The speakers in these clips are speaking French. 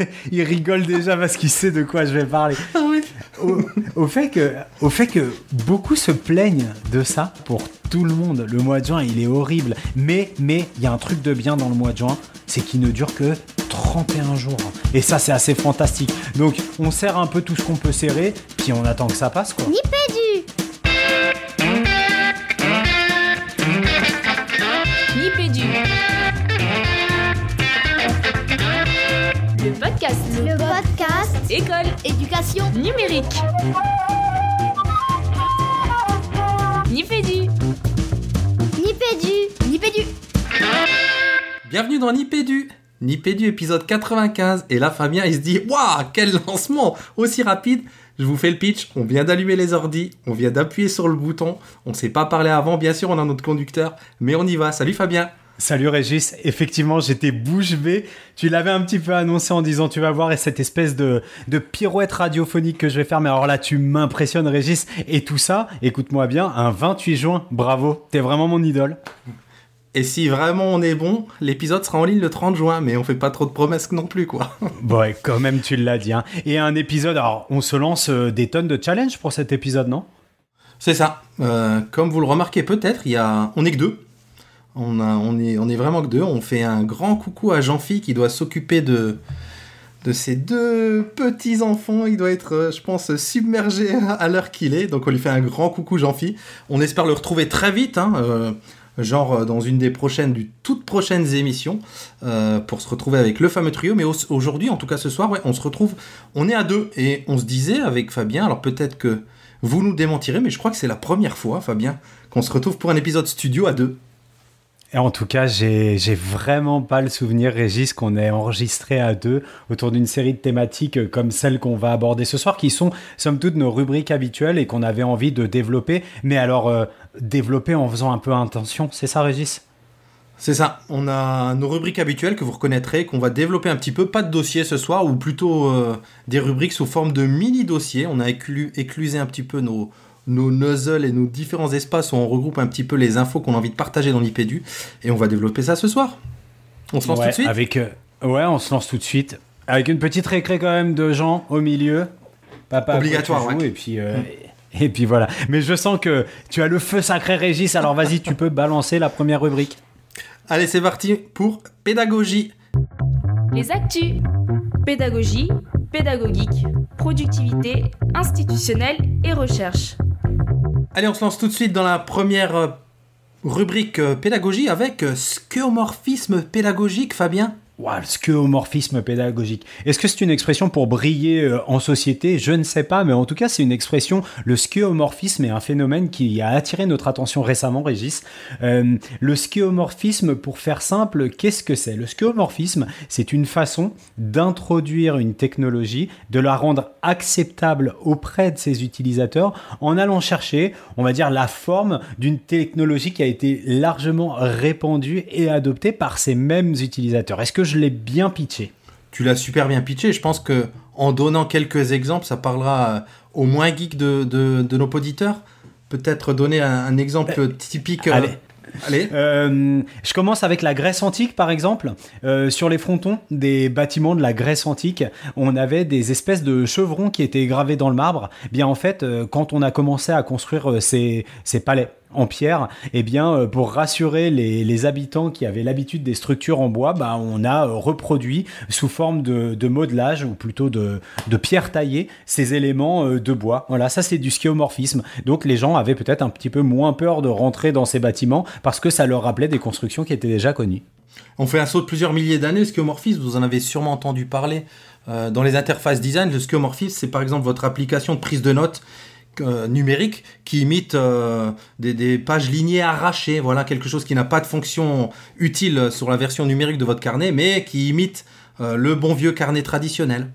il rigole déjà parce qu'il sait de quoi je vais parler. au, fait que, au fait que beaucoup se plaignent de ça pour tout le monde. Le mois de juin, il est horrible. Mais mais il y a un truc de bien dans le mois de juin, c'est qu'il ne dure que 31 jours. Et ça, c'est assez fantastique. Donc, on serre un peu tout ce qu'on peut serrer, puis on attend que ça passe, quoi. Nipédu École. Éducation. Numérique. Nipédu Nipédu Nipédu Bienvenue dans Nipédu Nipédu épisode 95 et là Fabien il se dit Waouh quel lancement! Aussi rapide. Je vous fais le pitch, on vient d'allumer les ordis, on vient d'appuyer sur le bouton, on ne s'est pas parlé avant, bien sûr on a notre conducteur, mais on y va. Salut Fabien Salut Régis, effectivement j'étais bouche bée. Tu l'avais un petit peu annoncé en disant tu vas voir cette espèce de, de pirouette radiophonique que je vais faire. Mais alors là tu m'impressionnes Régis. Et tout ça, écoute-moi bien, un 28 juin, bravo, t'es vraiment mon idole. Et si vraiment on est bon, l'épisode sera en ligne le 30 juin, mais on fait pas trop de promesses non plus, quoi. Bon, ouais, quand même, tu l'as dit. Hein. Et un épisode, alors on se lance euh, des tonnes de challenges pour cet épisode, non? C'est ça. Euh, comme vous le remarquez peut-être, il y a... on est que deux. On, a... est... vraiment que deux. On fait un grand coucou à Jean-Phi qui doit s'occuper de ses deux petits enfants. Il doit être, euh, je pense, submergé à l'heure qu'il est. Donc on lui fait un grand coucou, Jean-Phi. On espère le retrouver très vite. Hein. Euh, genre euh, dans une des prochaines, du toutes prochaines émissions, pour se retrouver avec le fameux trio. Mais au- aujourd'hui, en tout cas ce soir, on se retrouve, on est à deux. Et on se disait avec Fabien, alors peut-être que vous nous démentirez, mais je crois que c'est la première fois, Fabien, qu'on se retrouve pour un épisode studio à deux. En tout cas, j'ai vraiment pas le souvenir, Régis, qu'on ait enregistré à deux autour d'une série de thématiques euh, comme celles qu'on va aborder ce soir, qui sont somme toute nos rubriques habituelles et qu'on avait envie de développer. Mais alors, euh, développer en faisant un peu intention, c'est ça, Régis? C'est ça, on a nos rubriques habituelles que vous reconnaîtrez, qu'on va développer un petit peu, pas de dossier ce soir, ou plutôt euh, des rubriques sous forme de mini-dossiers. On a éclu- éclusé un petit peu nos, nos nuzzles et nos différents espaces où on regroupe un petit peu les infos qu'on a envie de partager dans l'IPDU, et on va développer ça ce soir. On se lance ouais, tout de suite avec, euh, Ouais, on se lance tout de suite. Avec une petite récré quand même de gens au milieu. Papa, Obligatoire, ouais. Et puis, euh, et puis voilà. Mais je sens que tu as le feu sacré, Régis. Alors vas-y, tu peux balancer la première rubrique. Allez, c'est parti pour pédagogie. Les actus Pédagogie, pédagogique, productivité, institutionnelle et recherche. Allez, on se lance tout de suite dans la première euh, rubrique euh, pédagogie avec euh, skéomorphisme pédagogique, Fabien. Ouah, le skéomorphisme pédagogique. Est-ce que c'est une expression pour briller euh, en société? Je ne sais pas, mais en tout cas, c'est une expression. Le skéomorphisme est un phénomène qui a attiré notre attention récemment, Régis. Euh, le skéomorphisme, pour faire simple, qu'est-ce que c'est? Le skéomorphisme, c'est une façon d'introduire une technologie, de la rendre acceptable auprès de ses utilisateurs en allant chercher, on va dire, la forme d'une technologie qui a été largement répandue et adoptée par ces mêmes utilisateurs. Est-ce que l'ai bien pitché Tu l'as super bien pitché. Je pense que en donnant quelques exemples, ça parlera euh, au moins geek de, de, de nos auditeurs. Peut-être donner un, un exemple typique. euh, allez. allez. Euh, je commence avec la Grèce antique, par exemple. Euh, sur les frontons des bâtiments de la Grèce antique, on avait des espèces de chevrons qui étaient gravés dans le marbre. Bien, en fait, euh, quand on a commencé à construire euh, ces, ces palais en pierre, eh bien, euh, pour rassurer les, habitants qui avaient l'habitude des structures en bois, bah, on a euh, reproduit sous forme de, de modelage, ou plutôt de, pierre taillée, ces éléments euh, de bois. Voilà, ça c'est du skéomorphisme. Donc les gens avaient peut-être un petit peu moins peur de rentrer dans ces bâtiments parce que ça leur rappelait des constructions qui étaient déjà connues. On fait un saut de plusieurs milliers d'années. Le skéomorphisme, vous en avez sûrement entendu parler dans les interfaces design. Le skéomorphisme, c'est par exemple votre application de prise de notes euh, numérique qui imite euh, des, des pages lignées arrachées. Voilà, quelque chose qui n'a pas de fonction utile sur la version numérique de votre carnet, mais qui imite euh, le bon vieux carnet traditionnel.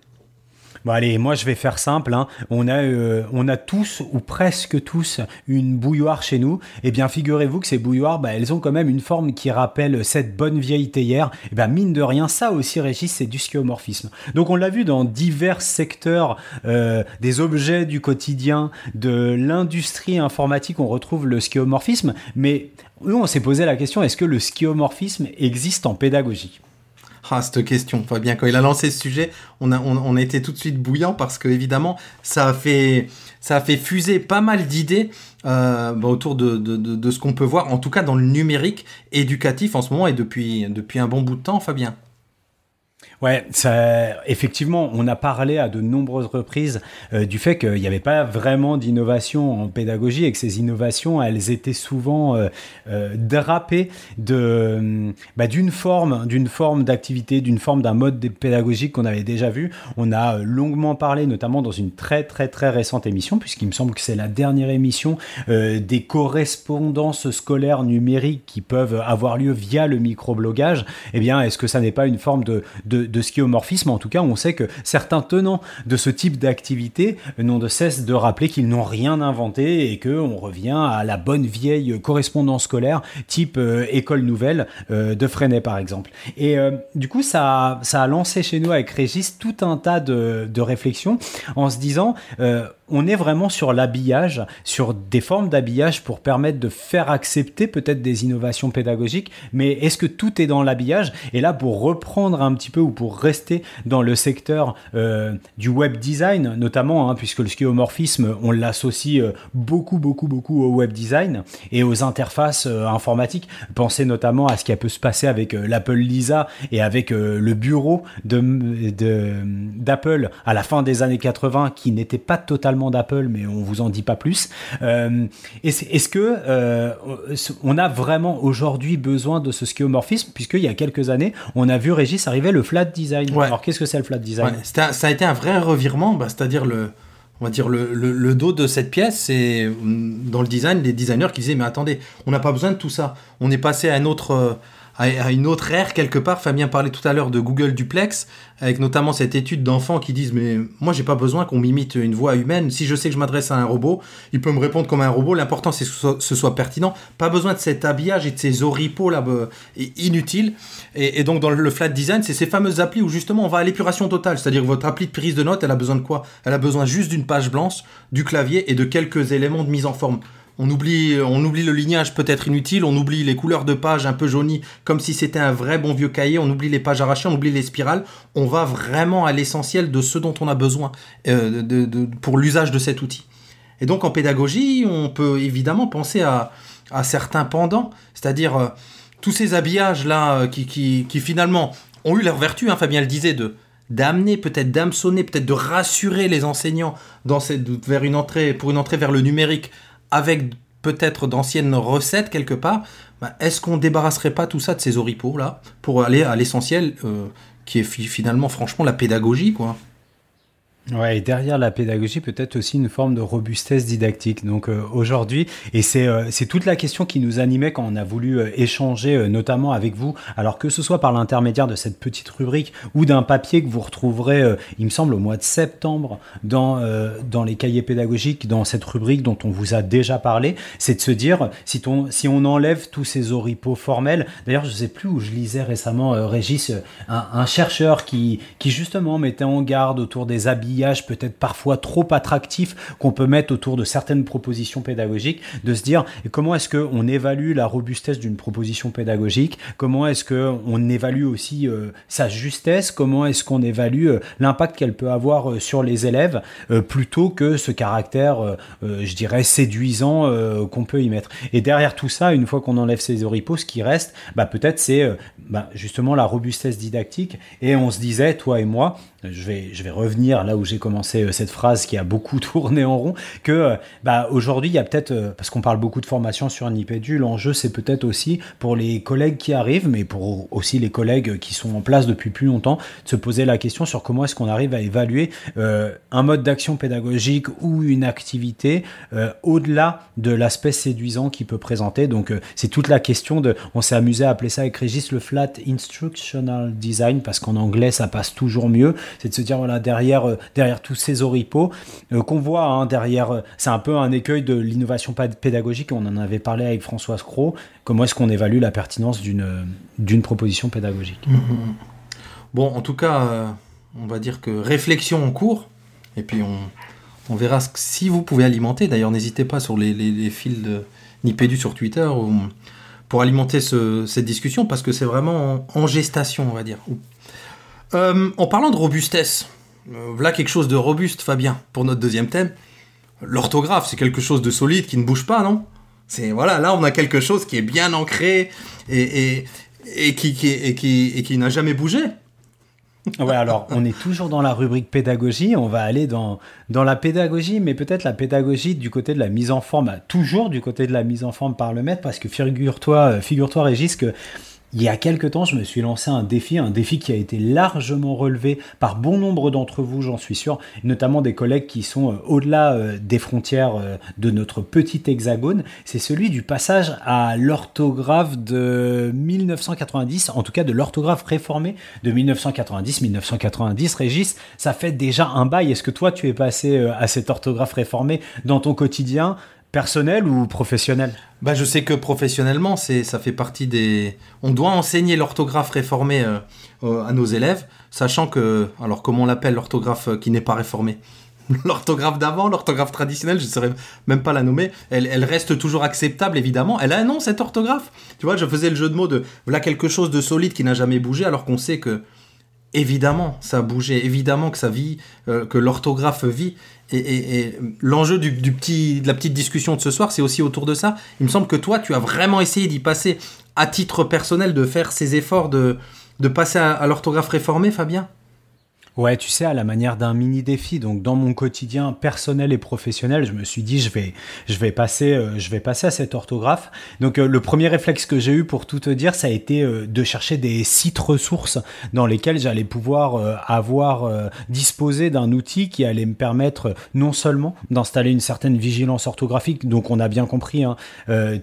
Bon allez, moi je vais faire simple. hein. On, a, euh, on a tous, ou presque tous, une bouilloire chez nous. Eh bien, figurez-vous que ces bouilloires, bah, elles ont quand même une forme qui rappelle cette bonne vieille théière. Eh bien, mine de rien, ça aussi, Régis, c'est du skéomorphisme. Donc, on l'a vu dans divers secteurs euh, des objets du quotidien, de l'industrie informatique, on retrouve le skéomorphisme. Mais nous, on s'est posé la question, est-ce que le skéomorphisme existe en pédagogie? Ah, cette question, Fabien, quand il a lancé ce sujet, on a, été tout de suite bouillant parce que, évidemment, ça a fait, ça fait fuser pas mal d'idées euh, bah, autour de, ce qu'on peut voir, en tout cas dans le numérique éducatif en ce moment et depuis, depuis un bon bout de temps, Fabien. Ouais, ça, effectivement, on a parlé à de nombreuses reprises euh, du fait qu'il n'y avait pas vraiment d'innovation en pédagogie et que ces innovations, elles étaient souvent euh, euh, drapées de, bah, d'une forme, d'une forme d'activité, d'une forme d'un mode pédagogique qu'on avait déjà vu. On a longuement parlé, notamment dans une très très très récente émission, puisqu'il me semble que c'est la dernière émission des correspondances scolaires numériques qui peuvent avoir lieu via le microblogage. Eh bien, est-ce que ça n'est pas une forme de de, schiomorphisme. En tout cas, on sait que certains tenants de ce type d'activité n'ont de cesse de rappeler qu'ils n'ont rien inventé et qu'on revient à la bonne vieille correspondance scolaire type euh, école nouvelle euh, de Freinet par exemple. Et euh, du coup, ça, ça a lancé chez nous avec Régis tout un tas de, de réflexions en se disant on est vraiment sur l'habillage, sur des formes d'habillage pour permettre de faire accepter peut-être des innovations pédagogiques, mais est-ce que tout est dans l'habillage? Et là, pour reprendre un petit peu ou pour rester dans le secteur euh, du web design, notamment, hein, puisque le schiomorphisme, on l'associe euh, beaucoup, beaucoup, beaucoup au web design et aux interfaces euh, informatiques. Pensez notamment à ce qui peut se passer avec l'Apple Lisa et avec le bureau d'Apple de, à la fin des années 80 qui n'était pas totalement d'Apple, mais on vous en dit pas plus. Euh, est-ce que euh, on a vraiment aujourd'hui besoin de ce schiomorphisme, puisqu'il y a quelques années, on a vu Régis arriver le flat design. Alors qu'est-ce que c'est le flat design Ça a été un vrai revirement, bah, c'est-à-dire le on va dire le, le, dos de cette pièce, c'est dans le design, les designers qui disaient mais attendez, on n'a pas besoin de tout ça. On est passé à un autre à, une autre ère quelque part. Fabien parlait tout à l'heure de Google Duplex, avec notamment cette étude d'enfants qui disent mais moi j'ai pas besoin qu'on m'imite une voix humaine. Si je sais que je m'adresse à un robot, il peut me répondre comme un robot. L'important c'est que ce soit, pertinent. Pas besoin de cet habillage et de ces oripeaux là inutiles. Et, donc dans le flat design, c'est ces fameuses applis où justement on va à l'épuration totale. C'est-à-dire votre appli de prise de notes, elle a besoin de quoi? Elle a besoin juste d'une page blanche, du clavier et de quelques éléments de mise en forme. On oublie, on oublie le lignage peut-être inutile, on oublie les couleurs de pages un peu jaunies, comme si c'était un vrai bon vieux cahier, on oublie les pages arrachées, on oublie les spirales. On va vraiment à l'essentiel de ce dont on a besoin euh, pour l'usage de cet outil. Et donc en pédagogie, on peut évidemment penser à, certains pendants, c'est-à-dire euh, tous ces habillages-là euh, qui, finalement ont eu leur vertu, hein, Fabien le disait, de d'amener peut-être d'hameçonner peut-être de rassurer les enseignants dans cette, vers une entrée pour une entrée vers le numérique avec peut-être d'anciennes recettes quelque part, bah, est-ce qu'on débarrasserait pas tout ça de ces oripeaux là pour aller à l'essentiel euh, qui est finalement franchement la pédagogie quoi? Ouais, et derrière la pédagogie, peut-être aussi une forme de robustesse didactique. Donc euh, aujourd'hui, et c'est euh, c'est toute la question qui nous animait quand on a voulu euh, échanger, notamment avec vous. Alors que ce soit par l'intermédiaire de cette petite rubrique ou d'un papier que vous retrouverez, il me semble, au mois de septembre dans dans les cahiers pédagogiques, dans cette rubrique dont on vous a déjà parlé, c'est de se dire si on si on enlève tous ces oripeaux formels. D'ailleurs, je sais plus où je lisais récemment, Régis, un, un chercheur qui qui justement mettait en garde autour des habits peut-être parfois trop attractif qu'on peut mettre autour de certaines propositions pédagogiques, de se dire comment est-ce qu'on évalue la robustesse d'une proposition pédagogique, comment est-ce qu'on évalue aussi euh, sa justesse, comment est-ce qu'on évalue euh, l'impact qu'elle peut avoir euh, sur les élèves, plutôt que ce caractère, je dirais, séduisant qu'on peut y mettre? Et derrière tout ça, une fois qu'on enlève ces oripeaux, ce qui reste, bah, peut-être c'est bah, justement la robustesse didactique. Et on se disait, toi et moi, je vais, revenir là où j'ai commencé euh, cette phrase qui a beaucoup tourné en rond, que euh, bah, aujourd'hui, il y a peut-être, euh, parce qu'on parle beaucoup de formation sur Nipédu, l'enjeu c'est peut-être aussi pour les collègues qui arrivent, mais pour aussi les collègues qui sont en place depuis plus longtemps, de se poser la question sur comment est-ce qu'on arrive à évaluer un mode d'action pédagogique ou une activité au-delà de l'aspect séduisant qu'il peut présenter. Donc c'est toute la question de, on s'est amusé à appeler ça avec Régis le flat instructional design, parce qu'en anglais ça passe toujours mieux c'est de se dire voilà derrière euh, derrière tous ces oripeaux euh, qu'on voit hein, derrière, euh, c'est un peu un écueil de l'innovation pédagogique. On en avait parlé avec Françoise Cros. Comment est-ce qu'on évalue la pertinence d'une d'une proposition pédagogique mm-hmm. Bon, en tout cas, on va dire que réflexion en cours, et puis on, on verra si vous pouvez alimenter. D'ailleurs, n'hésitez pas sur les, les, fils de Nipédu sur Twitter pour alimenter cette discussion parce que c'est vraiment en, gestation, on va dire. Euh, en parlant de robustesse, euh, voilà quelque chose de robuste, Fabien, pour notre deuxième thème. L'orthographe, c'est quelque chose de solide qui ne bouge pas, non? C'est voilà, là on a quelque chose qui est bien ancré et, qui, n'a jamais bougé. Ouais, alors on est toujours dans la rubrique pédagogie, on va aller dans, dans la pédagogie, mais peut-être la pédagogie du côté de la mise en forme, toujours du côté de la mise en forme par le maître, parce que figure-toi, euh, figure-toi Régis, que il y a quelque temps, je me suis lancé un défi, un défi qui a été largement relevé par bon nombre d'entre vous, j'en suis sûr, notamment des collègues qui sont euh, au-delà euh, des frontières euh, de notre petit hexagone. C'est celui du passage à l'orthographe de 1990, en tout cas de l'orthographe réformée de 1990-1990. Régis, ça fait déjà un bail. Est-ce que toi, tu es passé à cette orthographe réformée dans ton quotidien? Personnel ou professionnel? Bah, je sais que professionnellement, c'est ça fait partie des. On doit enseigner l'orthographe réformée euh, à nos élèves, sachant que, alors comment on l'appelle l'orthographe qui n'est pas réformée? L'orthographe d'avant, l'orthographe traditionnelle, je ne saurais même pas la nommer. Elle, elle, reste toujours acceptable, évidemment. Elle a un nom, cette orthographe. Tu vois, je faisais le jeu de mots de voilà quelque chose de solide qui n'a jamais bougé, alors qu'on sait que évidemment, ça a bougé, évidemment que ça vit, euh, que l'orthographe vit. Et, l'enjeu du, petit, de la petite discussion de ce soir, c'est aussi autour de ça. Il me semble que toi, tu as vraiment essayé d'y passer à titre personnel, de faire ces efforts de, de passer à l'orthographe réformée, Fabien? Ouais, tu sais, à la manière d'un mini défi. Donc, dans mon quotidien personnel et professionnel, je me suis dit, je vais, je vais passer, euh, je vais passer à cette orthographe. Donc, euh, le premier réflexe que j'ai eu pour tout te dire, ça a été euh, de chercher des sites ressources dans lesquels j'allais pouvoir avoir disposé d'un outil qui allait me permettre non seulement d'installer une certaine vigilance orthographique, donc on a bien compris hein,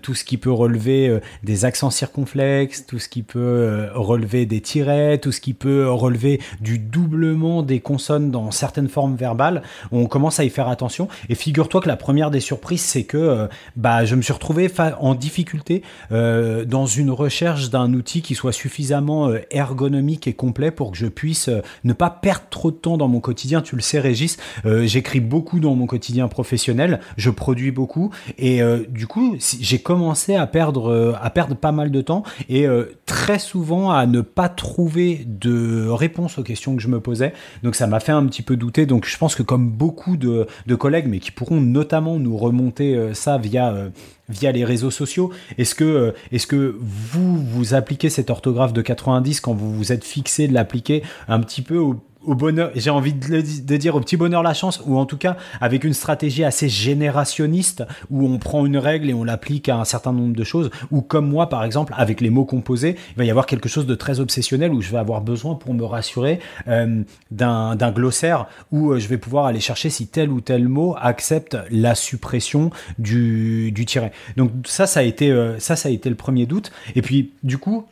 tout ce qui peut relever des accents circonflexes, tout ce qui peut relever des tirets, tout ce qui peut relever du doublement des consonnes dans certaines formes verbales, on commence à y faire attention. Et figure-toi que la première des surprises, c'est que euh, bah, je me suis retrouvé en difficulté euh, dans une recherche d'un outil qui soit suffisamment euh, ergonomique et complet pour que je puisse ne pas perdre trop de temps dans mon quotidien. Tu le sais, Régis, j'écris beaucoup dans mon quotidien professionnel, je produis beaucoup, et du coup, j'ai commencé à perdre, à perdre pas mal de temps et très souvent à ne pas trouver de réponse aux questions que je me posais. Donc ça m'a fait un petit peu douter. Donc je pense que comme beaucoup de, collègues, mais qui pourront notamment nous remonter euh, ça via euh, via les réseaux sociaux. Est-ce que, euh, est-ce que vous, vous appliquez cette orthographe de 90 quand vous vous êtes fixé de l'appliquer un petit peu au au bonheur, j'ai envie de, dire au petit bonheur la chance, ou en tout cas avec une stratégie assez générationniste où on prend une règle et on l'applique à un certain nombre de choses, ou comme moi par exemple avec les mots composés, il va y avoir quelque chose de très obsessionnel où je vais avoir besoin pour me rassurer euh, d'un glossaire où euh, je vais pouvoir aller chercher si tel ou tel mot accepte la suppression du, du tiret. Donc ça, ça a été euh, ça, ça a été le premier doute. Et puis du coup,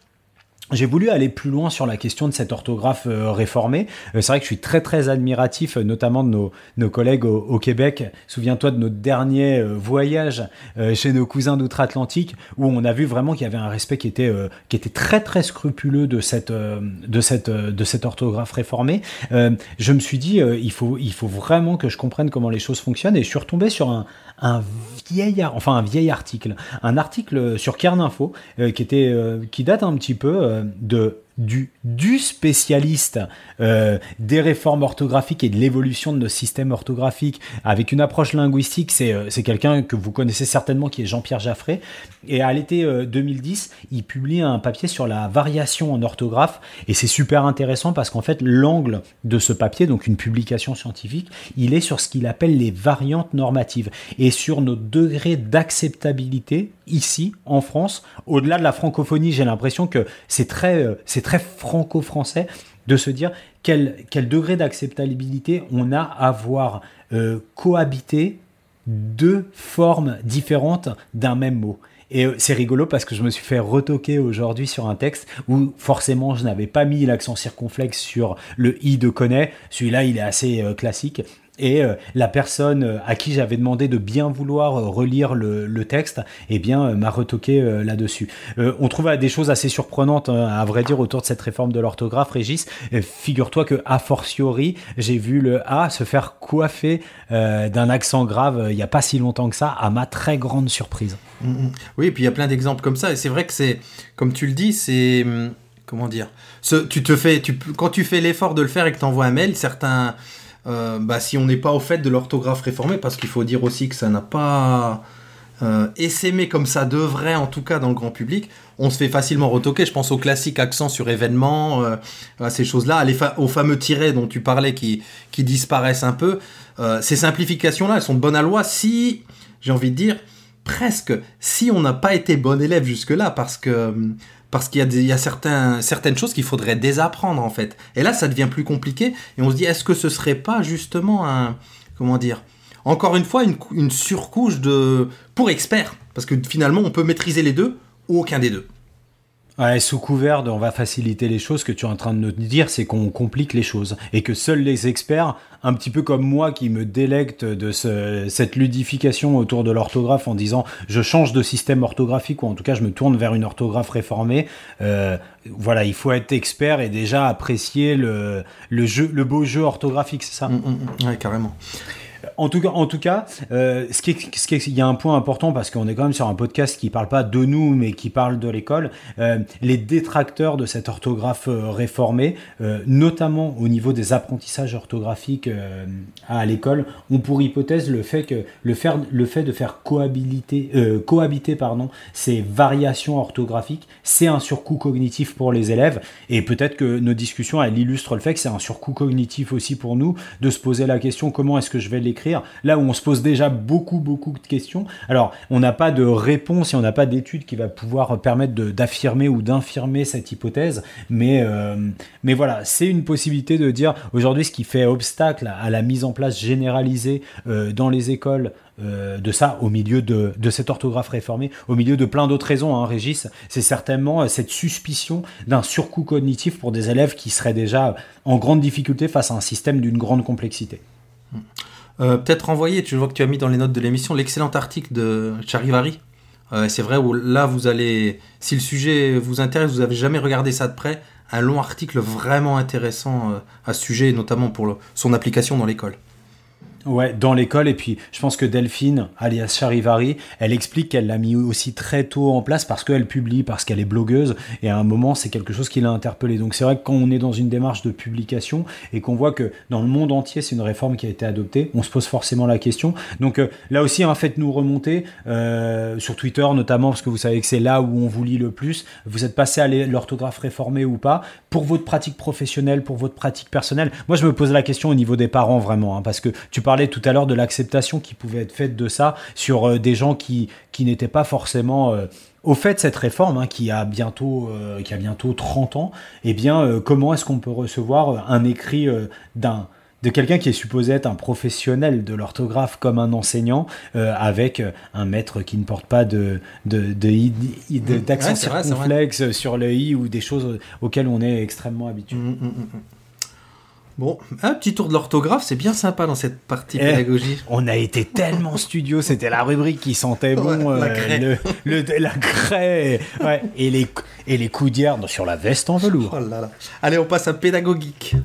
j'ai voulu aller plus loin sur la question de cette orthographe euh, réformée. Euh, c'est vrai que je suis très très admiratif, euh, notamment de nos, collègues au, Québec. Souviens-toi de notre dernier voyage chez nos cousins d'outre-Atlantique, où on a vu vraiment qu'il y avait un respect qui était qui était très très scrupuleux de cette de cette de cette orthographe réformée. je me suis dit, il faut il faut vraiment que je comprenne comment les choses fonctionnent, et je suis retombé sur un un vieil, enfin un vieil article, un article sur Kern Info qui était qui date un petit peu de du, spécialiste euh, des réformes orthographiques et de l'évolution de nos systèmes orthographiques. Avec une approche linguistique, c'est euh, quelqu'un que vous connaissez certainement qui est Jean-Pierre Jaffré. Et à l'été 2010, euh, il publie un papier sur la variation en orthographe. Et c'est super intéressant parce qu'en fait l'angle de ce papier, donc une publication scientifique, il est sur ce qu'il appelle les variantes normatives. Et sur nos degrés d'acceptabilité ici en France. Au-delà de la francophonie, j'ai l'impression que c'est très, très franco-français de se dire quel, degré d'acceptabilité on a à voir euh, cohabiter deux formes différentes d'un même mot. Et euh, c'est rigolo parce que je me suis fait retoquer aujourd'hui sur un texte où forcément je n'avais pas mis l'accent circonflexe sur le i de connaît. Celui-là, il est assez euh, classique et euh, la personne euh, à qui j'avais demandé de bien vouloir euh, relire le, texte, eh bien, m'a retoqué là-dessus. on trouve des choses assez surprenantes, hein, à vrai dire, autour de cette réforme de l'orthographe, Régis. Figure-toi que, a fortiori, j'ai vu le A se faire coiffer d'un accent grave il n'y a pas si longtemps que ça, à ma très grande surprise. Mm, mm. Oui, et puis il y a plein d'exemples comme ça, et c'est vrai que c'est, comme tu le dis, c'est hum, comment dire ce, tu te fais quand tu fais l'effort de le faire et que tu envoies un mail certains euh, bah, si on n'est pas au fait de l'orthographe réformée parce qu'il faut dire aussi que ça n'a pas euh, essaimé comme ça devrait en tout cas dans le grand public on se fait facilement retoquer. Je pense au classique accent sur événement euh, à ces choses là aux fameux tirets dont tu parlais qui, qui disparaissent un peu. Ces simplifications là elles sont de bonne à loi si j'ai envie de dire presque si on n'a pas été bon élève jusque là parce que parce qu'il y a, certains, certaines choses qu'il faudrait désapprendre en fait. Et là, ça devient plus compliqué et on se dit, est-ce que ce serait pas justement un, comment dire, encore une fois, une surcouche de pour experts Parce que finalement, on peut maîtriser les deux ou aucun des deux sous couvert de on va faciliter les choses, ce que tu es en train de nous dire, c'est qu'on complique les choses. Et que seuls les experts, un petit peu comme moi qui me délecte de cette ludification autour de l'orthographe en disant je change de système orthographique ou en tout cas je me tourne vers une orthographe réformée, euh, voilà, il faut être expert et déjà apprécier le, jeu, le beau jeu orthographique, c'est ça? Mmh. Ouais, carrément. En tout cas, euh, il y a un point important parce qu'on est quand même sur un podcast qui parle pas de nous, mais qui parle de l'école. Euh, les détracteurs de cette orthographe euh, réformée, notamment au niveau des apprentissages orthographiques à l'école, ont pour hypothèse le fait de faire cohabiter, ces variations orthographiques, c'est un surcoût cognitif pour les élèves. Et peut-être que nos discussions, elles illustrent le fait que c'est un surcoût cognitif aussi pour nous de se poser la question comment est-ce que je vais les là où on se pose déjà beaucoup, beaucoup de questions. Alors, on n'a pas de réponse et on n'a pas d'étude qui va pouvoir permettre d'affirmer ou d'infirmer cette hypothèse, mais, euh, mais voilà, c'est une possibilité de dire aujourd'hui ce qui fait obstacle à la mise en place généralisée euh, dans les écoles euh, de ça au milieu de, de, cette orthographe réformée, au milieu de plein d'autres raisons, hein, Régis, c'est certainement cette suspicion d'un surcoût cognitif pour des élèves qui seraient déjà en grande difficulté face à un système d'une grande complexité. Euh, peut-être envoyer, tu vois que tu as mis dans les notes de l'émission l'excellent article de Charivari. Euh, c'est vrai là vous allez, si le sujet vous intéresse, vous avez jamais regardé ça de près, un long article vraiment intéressant euh, à ce sujet, notamment pour son application dans l'école. Ouais, dans l'école. Et puis, je pense que Delphine, alias Charivari, elle explique qu'elle l'a mis aussi très tôt en place parce qu'elle publie, parce qu'elle est blogueuse. Et à un moment, c'est quelque chose qui l'a interpellée. Donc, c'est vrai que quand on est dans une démarche de publication et qu'on voit que dans le monde entier, c'est une réforme qui a été adoptée, on se pose forcément la question. Donc, euh, là aussi, hein, faites-nous remonter euh, sur Twitter notamment, parce que vous savez que c'est là où on vous lit le plus. Vous êtes passé à l'orthographe réformée ou pas pour votre pratique professionnelle, pour votre pratique personnelle. Moi, je me pose la question au niveau des parents vraiment, hein, parce que tu parlais tout à l'heure de l'acceptation qui pouvait être faite de ça sur euh, des gens qui, qui n'étaient pas forcément euh, au fait de cette réforme hein, qui, a bientôt, euh, qui a bientôt 30 ans. Eh bien, comment est-ce qu'on peut recevoir un écrit d'un de quelqu'un qui est supposé être un professionnel de l'orthographe comme un enseignant avec un maître qui ne porte pas de d'accent circonflexe sur le i ou des choses auxquelles on est extrêmement habitué. Mmh, mmh, mmh, Bon, un petit tour de l'orthographe, c'est bien sympa dans cette partie eh, pédagogie. On a été tellement studio, c'était la rubrique qui sentait bon. la euh, Le, la craie. Ouais, et, les, et les coudières sur la veste en velours. Oh là là. Allez, on passe à pédagogique.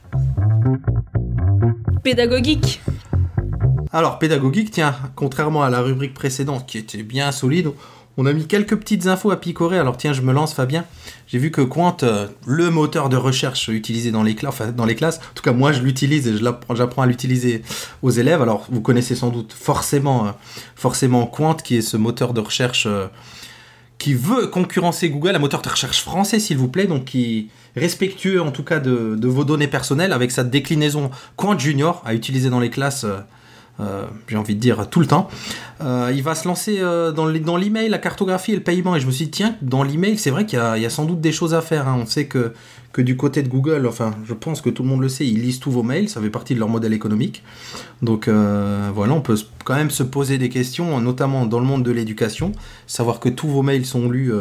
Pédagogique. Alors, pédagogique, tiens, contrairement à la rubrique précédente qui était bien solide, on a mis quelques petites infos à picorer. Alors, tiens, je me lance, Fabien. J'ai vu que Quant, euh, le moteur de recherche utilisé dans les, classes, en tout cas moi je l'utilise et j'apprends à l'utiliser aux élèves. Alors vous connaissez sans doute forcément, euh, forcément Quant, qui est ce moteur de recherche euh, qui veut concurrencer Google, un moteur de recherche français s'il vous plaît, donc qui respectueux en tout cas de, de, vos données personnelles avec sa déclinaison Quant Junior à utiliser dans les classes euh, j'ai envie de dire tout le temps. Euh, il va se lancer euh, dans l'email, la cartographie et le paiement. Et je me suis dit, tiens, dans l'email, c'est vrai qu'il y, a sans doute des choses à faire. Hein. On sait que, que du côté de Google, enfin, je pense que tout le monde le sait, ils lisent tous vos mails, ça fait partie de leur modèle économique. Donc voilà, on peut quand même se poser des questions, notamment dans le monde de l'éducation, savoir que tous vos mails sont lus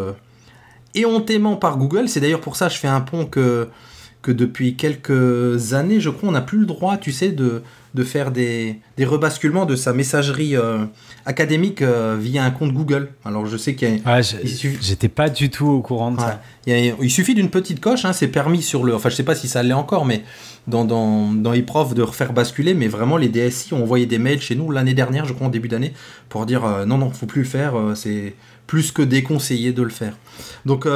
éhontément par Google. C'est d'ailleurs pour ça que je fais un pont que, que depuis quelques années, je crois, on n'a plus le droit, tu sais, de de faire des, des rebasculements de sa messagerie euh, académique euh, via un compte Google. Alors je sais qu'il y a... J'étais pas du tout au courant de ça. Il, suffit d'une petite coche, hein, c'est permis sur le... Enfin je sais pas si ça l'est encore, mais dans, dans, dans de refaire basculer, mais vraiment les DSI ont envoyé des mails chez nous l'année dernière, je crois en début d'année, pour dire euh, non, non, faut plus le faire, c'est plus que déconseillé de le faire. Donc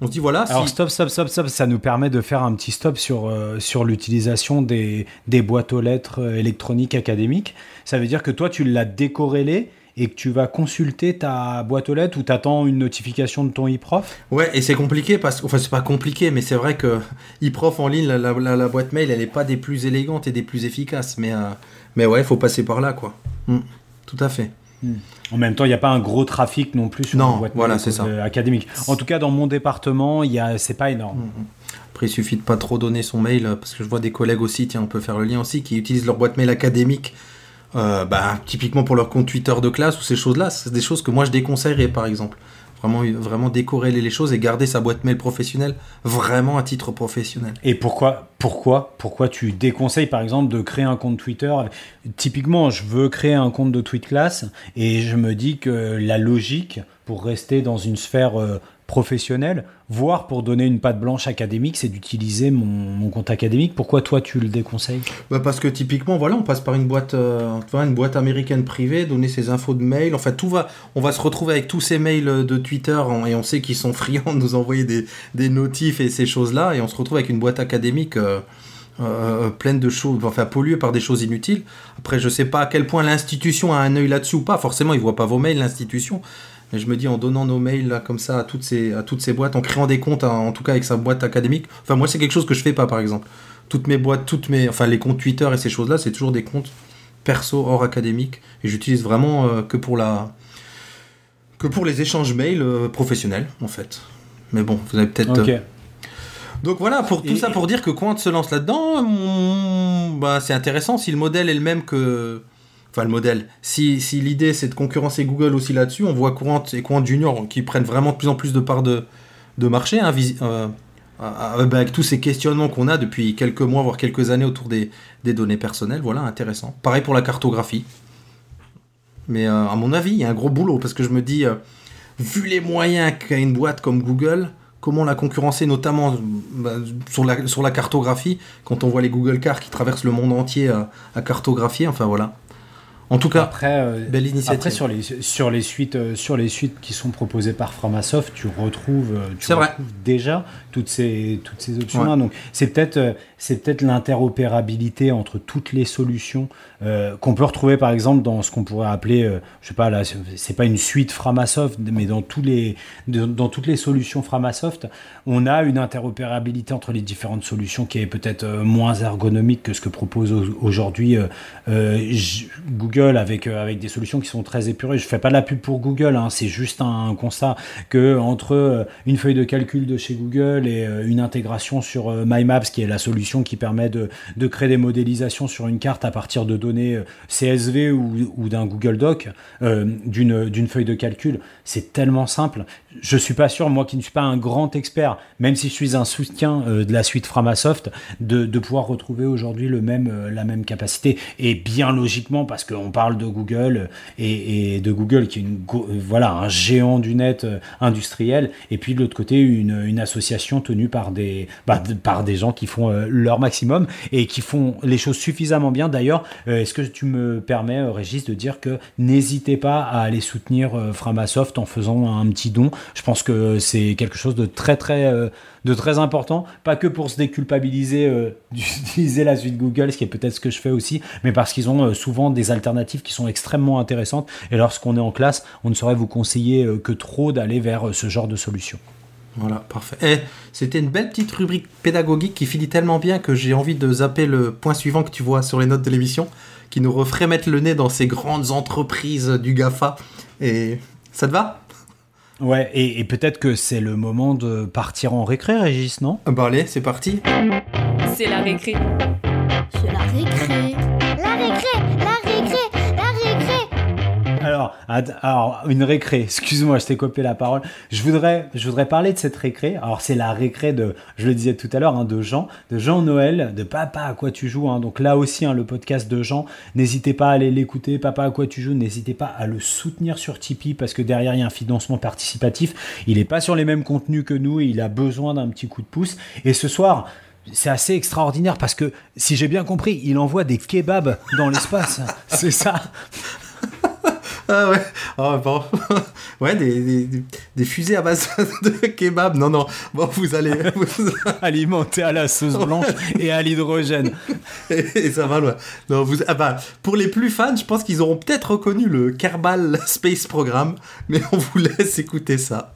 On se dit voilà. Alors si... stop, stop, stop, stop. Ça nous permet de faire un petit stop sur, euh, sur l'utilisation des, des boîtes aux lettres euh, électroniques académiques. Ça veut dire que toi, tu l'as décorrélé et que tu vas consulter ta boîte aux lettres ou t'attends une notification de ton e-prof Ouais, et c'est compliqué parce que, enfin, c'est pas compliqué, mais c'est vrai que e-prof en ligne, la, la, boîte mail, elle est pas des plus élégantes et des plus efficaces. Mais, euh, mais ouais, faut passer par là, quoi. Mm, tout à fait. En même temps, il n'y a pas un gros trafic non plus sur Non, la boîte voilà, mail c'est ça. académique. En tout cas, dans mon département, il y a, c'est pas énorme. Mm. Après, il suffit de pas trop donner son mail, euh, parce que je vois des collègues aussi, tiens, on peut faire le lien aussi, qui utilisent leur boîte mail académique, euh, bah, typiquement pour leur compte Twitter de classe ou ces choses-là. C'est des choses que moi je déconseillerais, par exemple. Vraiment, vraiment décorréler les choses et garder sa boîte mail professionnelle vraiment à titre professionnel. Et pourquoi, pourquoi, pourquoi tu déconseilles par exemple de créer un compte Twitter? Typiquement, je veux créer un compte de tweet class et je me dis que la logique pour rester dans une sphère euh, professionnelle, voire pour donner une patte blanche académique, c'est d'utiliser mon, mon, compte académique. Pourquoi toi tu le déconseilles? Bah Parce que typiquement, voilà, on passe par une boîte, euh, une boîte américaine privée, donner ses infos de mail. Enfin, tout va, on va se retrouver avec tous ces mails de Twitter et on sait qu'ils sont friands de nous envoyer des, des notifs et ces choses-là. Et on se retrouve avec une boîte académique. Euh, euh, pleine de choses, enfin polluée par des choses inutiles. Après, je sais pas à quel point l'institution a un œil là-dessus ou pas. Forcément, ils voient pas vos mails, l'institution. Mais je me dis en donnant nos mails là comme ça à toutes ces, à toutes ces boîtes, en créant des comptes, en tout cas avec sa boîte académique. Enfin, moi, c'est quelque chose que je fais pas, par exemple. Toutes mes boîtes, toutes mes, enfin les comptes Twitter et ces choses-là, c'est toujours des comptes perso hors académique. Et j'utilise vraiment euh, que pour la, que pour les échanges mails euh, professionnels, en fait. Mais bon, vous avez peut-être. Okay. Donc voilà, pour tout et, ça pour dire que Quant se lance là-dedans, mmh, bah, c'est intéressant si le modèle est le même que. Le modèle. Si, l'idée c'est de concurrencer Google aussi là-dessus, on voit Quant et Quant Junior qui prennent vraiment de plus en plus de parts de, marché, hein, euh, avec tous ces questionnements qu'on a depuis quelques mois, voire quelques années autour des, données personnelles. Voilà, intéressant. Pareil pour la cartographie. Mais euh, à mon avis, il y a un gros boulot parce que je me dis, euh, vu les moyens qu'a une boîte comme Google, comment la concurrencer, notamment bah, sur, la, cartographie, quand on voit les Google Cars qui traversent le monde entier à cartographier, enfin voilà. En tout cas, après, euh, belle initiative. Après, sur les, sur, les suites, euh, sur les suites qui sont proposées par Framasoft, tu retrouves, euh, tu retrouves déjà toutes ces, toutes ces options-là. Ouais. Donc, c'est peut-être c'est peut-être l'interopérabilité entre toutes les solutions qu'on peut retrouver, par exemple, dans ce qu'on pourrait appeler, je sais pas, là, c'est pas une suite Framasoft, mais dans, tous les, dans, dans toutes les solutions Framasoft, on a une interopérabilité entre les différentes solutions qui est peut-être moins ergonomique que ce que propose aujourd'hui Google avec, avec des solutions qui sont très épurées. Je fais pas de la pub pour Google, hein, c'est juste un, constat que entre une feuille de calcul de chez Google et une intégration sur MyMaps, qui est la solution qui permet de, créer des modélisations sur une carte à partir de données CSV ou, d'un Google Doc, euh, d'une feuille de calcul. C'est tellement simple. Je suis pas sûr, moi qui ne suis pas un grand expert, même si je suis un soutien euh, de la suite Framasoft, de, pouvoir retrouver aujourd'hui le même, euh, la même capacité. Et bien logiquement, parce qu'on parle de Google et, et, de Google qui est une, voilà, un géant du net industriel, et puis de l'autre côté, une, association tenue par des, bah, par des gens qui font leur maximum et qui font les choses suffisamment bien. D'ailleurs, euh, est-ce que tu me permets, euh, Régis, de dire que n'hésitez pas à aller soutenir euh, Framasoft en faisant un petit don. Je pense que c'est quelque chose de très très de très important, pas que pour se déculpabiliser d'utiliser la suite Google, ce qui est peut-être ce que je fais aussi, mais parce qu'ils ont souvent des alternatives qui sont extrêmement intéressantes. Et lorsqu'on est en classe, on ne saurait vous conseiller que trop d'aller vers ce genre de solution. Voilà, parfait. Et c'était une belle petite rubrique pédagogique qui finit tellement bien que j'ai envie de zapper le point suivant que tu vois sur les notes de l'émission, qui nous referait mettre le nez dans ces grandes entreprises du GAFA. Et ça te va? Ouais, et, et peut-être que c'est le moment de partir en récré, Régis, non? Bah allez, c'est parti. C'est la récré. C'est la récré. La récré, la récré, la récré. Alors, alors, une récré, excuse-moi, je t'ai copié la parole. Je voudrais, je voudrais parler de cette récré. Alors, c'est la récré de, je le disais tout à l'heure, hein, de Jean, de Jean Noël, de Papa à quoi tu joues. Hein. Donc là aussi, hein, le podcast de Jean, n'hésitez pas à aller l'écouter. Papa à quoi tu joues, n'hésitez pas à le soutenir sur Tipeee parce que derrière, il y a un financement participatif. Il n'est pas sur les mêmes contenus que nous et il a besoin d'un petit coup de pouce. Et ce soir, c'est assez extraordinaire parce que, si j'ai bien compris, il envoie des kebabs dans l'espace. c'est ça. Ah ouais, ah bon. Ouais, des, des, des, fusées à base de kebab. Non, non. Bon, vous allez. Alimenté à la sauce blanche et à l'hydrogène. Et, ça va loin. Non, vous, ah bah, pour les plus fans, je pense qu'ils auront peut-être reconnu le Kerbal Space Program. Mais on vous laisse écouter ça.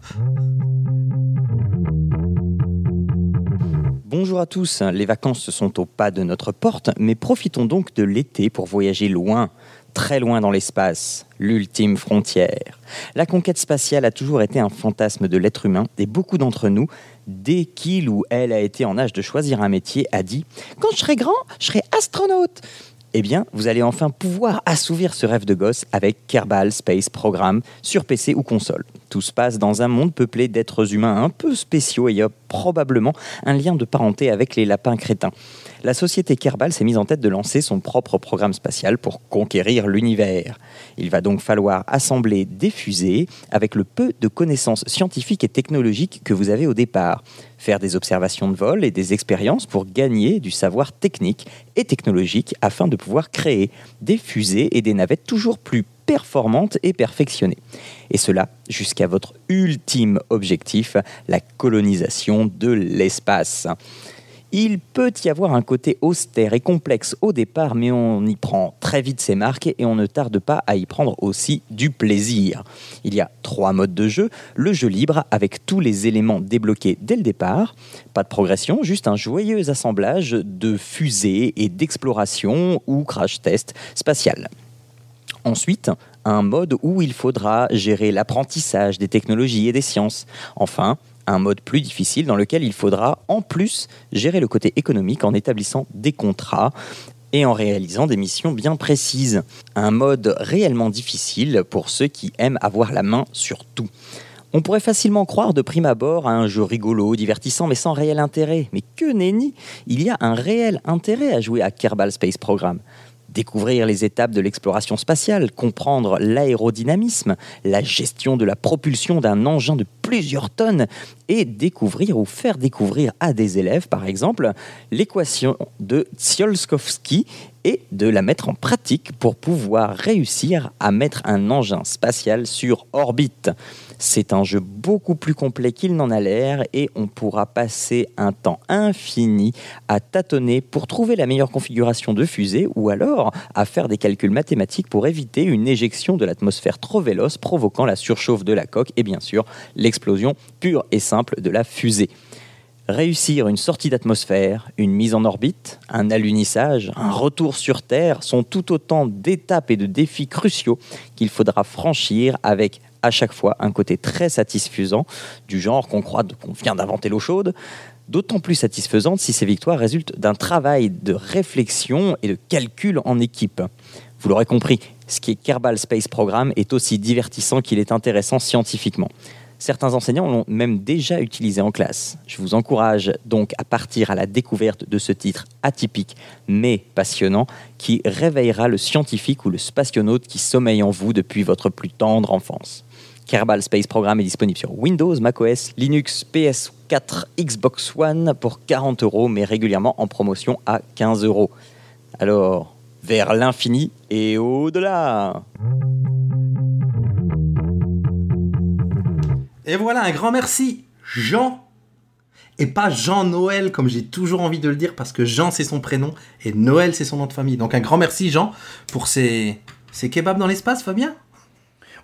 Bonjour à tous, les vacances sont au pas de notre porte, mais profitons donc de l'été pour voyager loin, très loin dans l'espace, l'ultime frontière. La conquête spatiale a toujours été un fantasme de l'être humain et beaucoup d'entre nous, dès qu'il ou elle a été en âge de choisir un métier, a dit ⁇ Quand je serai grand, je serai astronaute !⁇ eh bien, vous allez enfin pouvoir assouvir ce rêve de gosse avec Kerbal Space Program sur PC ou console. Tout se passe dans un monde peuplé d'êtres humains un peu spéciaux et il y a probablement un lien de parenté avec les lapins crétins la société Kerbal s'est mise en tête de lancer son propre programme spatial pour conquérir l'univers. Il va donc falloir assembler des fusées avec le peu de connaissances scientifiques et technologiques que vous avez au départ, faire des observations de vol et des expériences pour gagner du savoir technique et technologique afin de pouvoir créer des fusées et des navettes toujours plus performantes et perfectionnées. Et cela jusqu'à votre ultime objectif, la colonisation de l'espace. Il peut y avoir un côté austère et complexe au départ, mais on y prend très vite ses marques et on ne tarde pas à y prendre aussi du plaisir. Il y a trois modes de jeu. Le jeu libre avec tous les éléments débloqués dès le départ. Pas de progression, juste un joyeux assemblage de fusées et d'exploration ou crash test spatial. Ensuite, un mode où il faudra gérer l'apprentissage des technologies et des sciences. Enfin, un mode plus difficile dans lequel il faudra en plus gérer le côté économique en établissant des contrats et en réalisant des missions bien précises. Un mode réellement difficile pour ceux qui aiment avoir la main sur tout. On pourrait facilement croire de prime abord à un jeu rigolo, divertissant, mais sans réel intérêt. Mais que nenni Il y a un réel intérêt à jouer à Kerbal Space Program découvrir les étapes de l'exploration spatiale, comprendre l'aérodynamisme, la gestion de la propulsion d'un engin de plusieurs tonnes et découvrir ou faire découvrir à des élèves, par exemple, l'équation de Tsiolkovsky et de la mettre en pratique pour pouvoir réussir à mettre un engin spatial sur orbite. C'est un jeu beaucoup plus complet qu'il n'en a l'air et on pourra passer un temps infini à tâtonner pour trouver la meilleure configuration de fusée ou alors à faire des calculs mathématiques pour éviter une éjection de l'atmosphère trop véloce provoquant la surchauffe de la coque et bien sûr l'explosion pure et simple de la fusée. Réussir une sortie d'atmosphère, une mise en orbite, un alunissage, un retour sur Terre sont tout autant d'étapes et de défis cruciaux qu'il faudra franchir avec à chaque fois un côté très satisfaisant, du genre qu'on croit qu'on vient d'inventer l'eau chaude, d'autant plus satisfaisante si ces victoires résultent d'un travail de réflexion et de calcul en équipe. Vous l'aurez compris, ce qui est Kerbal Space Program est aussi divertissant qu'il est intéressant scientifiquement. Certains enseignants l'ont même déjà utilisé en classe. Je vous encourage donc à partir à la découverte de ce titre atypique mais passionnant qui réveillera le scientifique ou le spationaute qui sommeille en vous depuis votre plus tendre enfance. Kerbal Space Program est disponible sur Windows, macOS, Linux, PS4, Xbox One pour 40 euros, mais régulièrement en promotion à 15 euros. Alors, vers l'infini et au-delà Et voilà, un grand merci, Jean. Et pas Jean-Noël, comme j'ai toujours envie de le dire, parce que Jean, c'est son prénom, et Noël, c'est son nom de famille. Donc un grand merci, Jean, pour ces, ces kebabs dans l'espace, Fabien?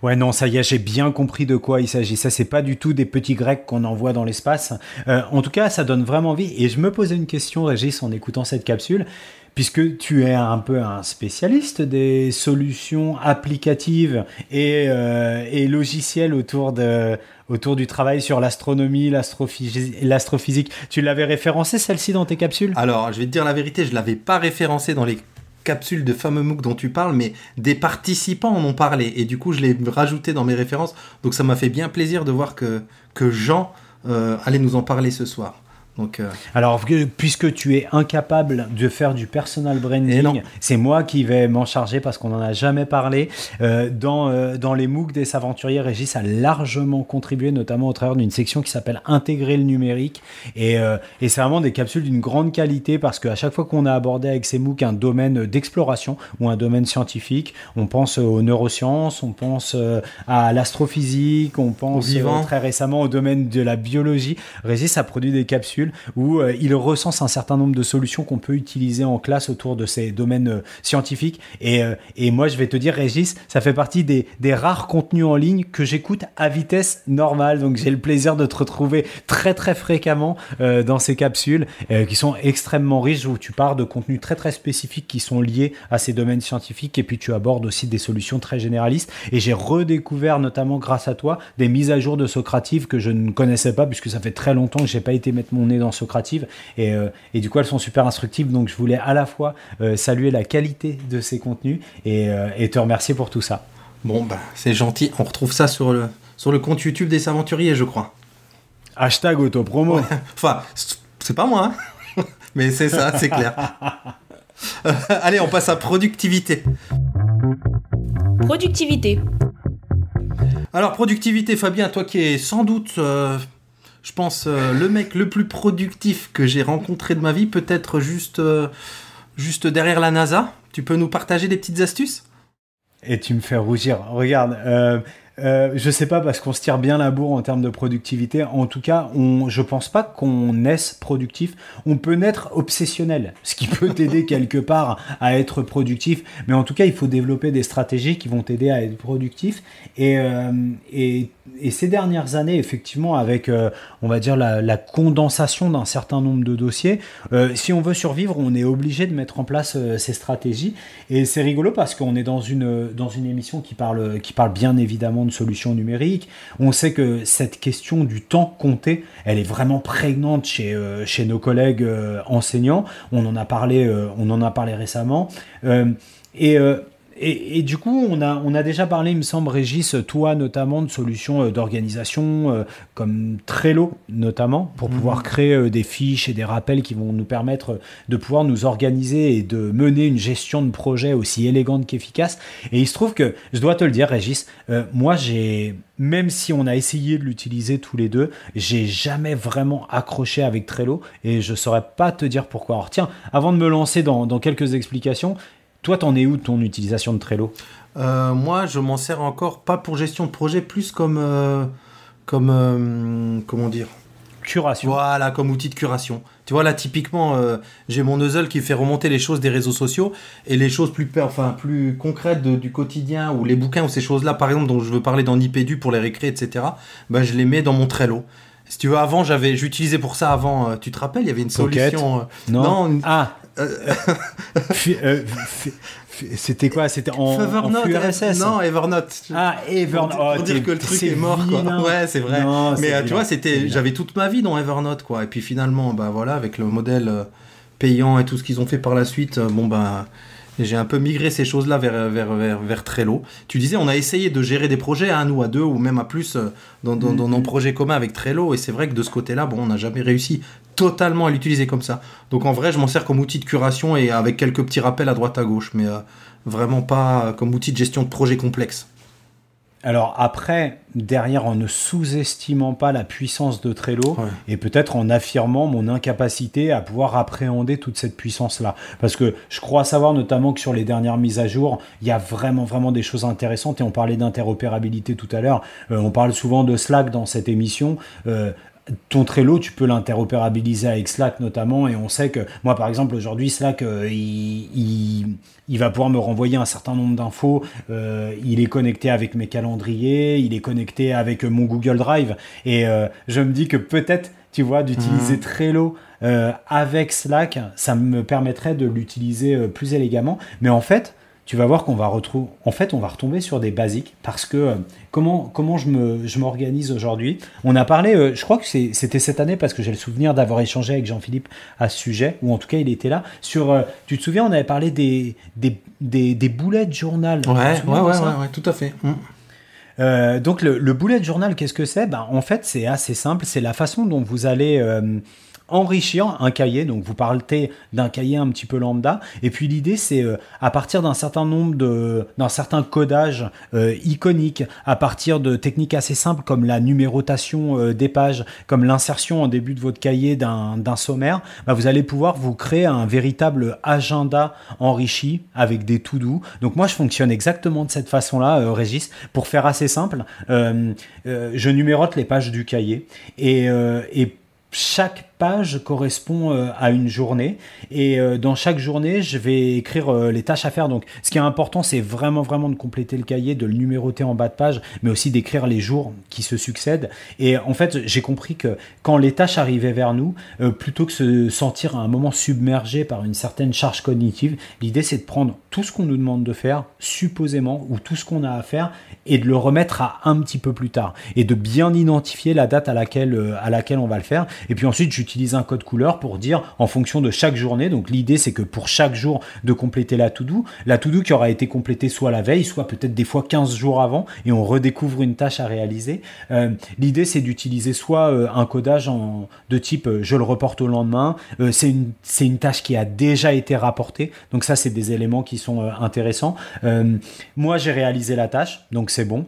Ouais, non, ça y est, j'ai bien compris de quoi il s'agit. Ça, c'est pas du tout des petits grecs qu'on envoie dans l'espace. Euh, en tout cas, ça donne vraiment envie. Et je me posais une question, Régis, en écoutant cette capsule, puisque tu es un peu un spécialiste des solutions applicatives et, euh, et logicielles autour de autour du travail sur l'astronomie, l'astrophysique. Tu l'avais référencé celle-ci dans tes capsules? Alors, je vais te dire la vérité, je l'avais pas référencé dans les capsule de fameux MOOC dont tu parles, mais des participants en ont parlé. Et du coup, je l'ai rajouté dans mes références. Donc ça m'a fait bien plaisir de voir que, Jean euh, allait nous en parler ce soir. Donc, euh, Alors, que- puisque tu es incapable de faire du personal branding, c'est moi qui vais m'en charger parce qu'on n'en a jamais parlé. Euh, dans, euh, dans les MOOC des aventuriers, Régis a largement contribué, notamment au travers d'une section qui s'appelle Intégrer le numérique. Et, et c'est vraiment des capsules d'une grande qualité parce qu'à chaque fois qu'on a abordé avec ces MOOC un domaine d'exploration ou un domaine scientifique, on pense aux neurosciences, on pense à l'astrophysique, on pense très récemment au domaine de la biologie. Régis a produit des capsules où euh, il recense un certain nombre de solutions qu'on peut utiliser en classe autour de ces domaines euh, scientifiques. Et, euh, et moi, je vais te dire, Régis, ça fait partie des, des rares contenus en ligne que j'écoute à vitesse normale. Donc, j'ai le plaisir de te retrouver très, très fréquemment dans ces capsules qui sont extrêmement riches où tu pars de contenus très, très spécifiques qui sont liés à ces domaines scientifiques et puis tu abordes aussi des solutions très généralistes. Et j'ai redécouvert, notamment grâce à toi, des mises à jour de Socrative que je ne connaissais pas puisque ça fait très longtemps que j'ai pas été mettre mon nez dans Socrative et, euh, et du coup elles sont super instructives donc je voulais à la fois euh, saluer la qualité de ces contenus et, euh, et te remercier pour tout ça. bon, bah, c'est gentil. On retrouve ça sur le, sur le compte YouTube des aventuriers, je crois. Hashtag autopromo. Enfin, c'est- c'est pas moi, hein. mais c'est ça, c'est clair. Euh, allez, on passe à productivité. Productivité. Alors, productivité, Fabien, toi qui es sans doute, euh, je pense, euh, le mec le plus productif que j'ai rencontré de ma vie, peut-être juste, euh, juste derrière la NASA. Tu peux nous partager des petites astuces? Et tu me fais rougir. Regarde, euh, je sais pas parce qu'on se tire bien la bourre en termes de productivité. En tout cas, on, je pense pas qu'on naisse productif. On peut naître obsessionnel, ce qui peut t'aider quelque part à être productif. Mais en tout cas, il faut développer des stratégies qui vont t'aider à être productif. Et, euh, et, et ces dernières années, effectivement, avec, euh, on va dire, la, la condensation d'un certain nombre de dossiers, si on veut survivre, on est obligé de mettre en place ces stratégies. Et c'est rigolo parce qu'on est dans une, dans une émission qui parle, qui parle bien évidemment de solutions numériques. On sait que cette question du temps compté, elle est vraiment prégnante chez, euh, chez nos collègues euh, enseignants. On en a parlé, euh, on en a parlé récemment. Et et, et du coup, on a, on a déjà parlé, il me semble, Régis, toi notamment, de solutions euh, d'organisation euh, comme Trello notamment, pour pouvoir créer euh, des fiches et des rappels qui vont nous permettre de pouvoir nous organiser et de mener une gestion de projet aussi élégante qu'efficace. Et il se trouve que, je dois te le dire, Régis, euh, moi j'ai, même si on a essayé de l'utiliser tous les deux, j'ai jamais vraiment accroché avec Trello et je saurais pas te dire pourquoi. Alors tiens, avant de me lancer dans, dans quelques explications, toi, t'en es où de ton utilisation de Trello? Euh, Moi, je m'en sers encore pas pour gestion de projet, plus comme, euh, comme, euh, comment dire, Curation. Voilà, comme outil de curation. Tu vois, là, typiquement, euh, j'ai mon Nuzzle qui fait remonter les choses des réseaux sociaux et les choses plus, enfin, plus concrètes de- du quotidien ou les bouquins ou ces choses-là, par exemple, dont je veux parler dans Nipédu pour les récré, etc., ben, je les mets dans mon Trello. Si tu veux, avant, j'avais, j'utilisais pour ça avant, euh, tu te rappelles, il y avait une solution. euh, Non. non, Ah. Euh, C'était quoi? C'était en, en Evernote, flux RSS Non, Evernote. Ah, Evernote. Pour, Oh, pour dire t'es- que le truc c'est est mort, quoi. Ouais, c'est vrai. Non, Mais tu vois, c'était, j'avais toute ma vie dans Evernote, quoi. Et puis finalement, bah voilà, avec le modèle payant et tout ce qu'ils ont fait par la suite, bon bah, j'ai un peu migré ces choses-là vers, vers, vers, vers Trello. Tu disais, on a essayé de gérer des projets à un ou à deux ou même à plus euh, dans, dans, dans nos projets communs avec Trello. Et c'est vrai que de ce côté-là, bon, on n'a jamais réussi totalement à l'utiliser comme ça. Donc en vrai, je m'en sers comme outil de curation et avec quelques petits rappels à droite à gauche, mais euh, vraiment pas comme outil de gestion de projet complexe. Alors après, derrière, en ne sous-estimant pas la puissance de Trello Ouais. et peut-être en affirmant mon incapacité à pouvoir appréhender toute cette puissance-là. Parce que je crois savoir notamment que sur les dernières mises à jour, il y a vraiment, vraiment des choses intéressantes. Et on parlait d'interopérabilité tout à l'heure. Euh, on parle souvent de Slack dans cette émission. Euh, ton Trello, tu peux l'interopérabiliser avec Slack notamment, et on sait que moi, par exemple, aujourd'hui, Slack, euh, il, il, il va pouvoir me renvoyer un certain nombre d'infos. Euh, il est connecté avec mes calendriers, il est connecté avec euh, mon Google Drive, et euh, je me dis que peut-être, tu vois, d'utiliser Trello euh, avec Slack, ça me permettrait de l'utiliser plus élégamment. Mais en fait, tu vas voir qu'on va retrouver. En fait, on va retomber sur des basiques parce que euh, comment comment je me je m'organise aujourd'hui. On a parlé, euh, je crois que c'est- c'était cette année parce que j'ai le souvenir d'avoir échangé avec Jean-Philippe à ce sujet ou en tout cas il était là sur. euh, tu te souviens, on avait parlé des des des, des bullet journal. Tu te Ouais, ouais, de ouais, ouais, tout à fait. Mm. euh, donc le, le bullet journal, qu'est-ce que c'est? Ben, En fait, c'est assez simple. C'est la façon dont vous allez euh, enrichir un cahier. Donc vous parlez d'un cahier un petit peu lambda. Et puis l'idée c'est euh, à partir d'un certain nombre de d'un certain codage euh, iconique, à partir de techniques assez simples comme la numérotation euh, des pages, comme l'insertion en début de votre cahier d'un sommaire, bah, vous allez pouvoir vous créer un véritable agenda enrichi avec des to do. Donc moi je fonctionne exactement de cette façon-là, Régis, pour faire assez simple. je numérote les pages du cahier et, et chaque page correspond euh, à une journée. Et euh, dans chaque journée je vais écrire euh, les tâches à faire. Donc ce qui est important c'est vraiment vraiment de compléter le cahier de le numéroter en bas de page mais aussi d'écrire les jours qui se succèdent. Et en fait j'ai compris que quand les tâches arrivaient vers nous plutôt que se sentir à un moment submergé par une certaine charge cognitive l'idée c'est de prendre tout ce qu'on nous demande de faire supposément ou tout ce qu'on a à faire et de le remettre à un petit peu plus tard. Et de bien identifier la date à laquelle à laquelle on va le faire. Et puis ensuite je un code couleur pour dire en fonction de chaque journée. Donc l'idée c'est que pour chaque jour de compléter la to-do, la to-do qui aura été complétée soit la veille, soit peut-être des fois 15 jours avant et on redécouvre une tâche à réaliser. Euh, l'idée c'est d'utiliser soit euh, un codage en, de type euh, je le reporte au lendemain, c'est une, c'est une tâche qui a déjà été rapportée. Donc ça c'est des éléments qui sont intéressants. moi j'ai réalisé la tâche, donc c'est bon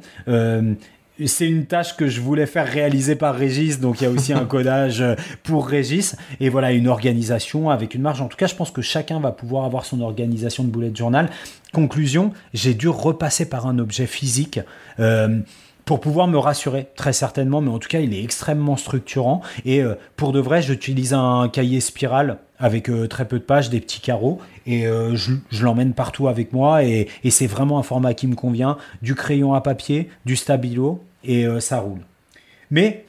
c'est une tâche que je voulais faire réaliser par Régis, donc il y a aussi un codage pour Régis, et voilà, une organisation avec une marge. En tout cas, je pense que chacun va pouvoir avoir son organisation de bullet journal. Conclusion, j'ai dû repasser par un objet physique. Euh, pour pouvoir me rassurer, très certainement, mais en tout cas, il est extrêmement structurant. Et euh, pour de vrai, j'utilise un cahier spirale avec euh, très peu de pages, des petits carreaux, et je, l'emmène partout avec moi. Et, et c'est vraiment un format qui me convient. Du crayon à papier, du stabilo, et euh, ça roule. Mais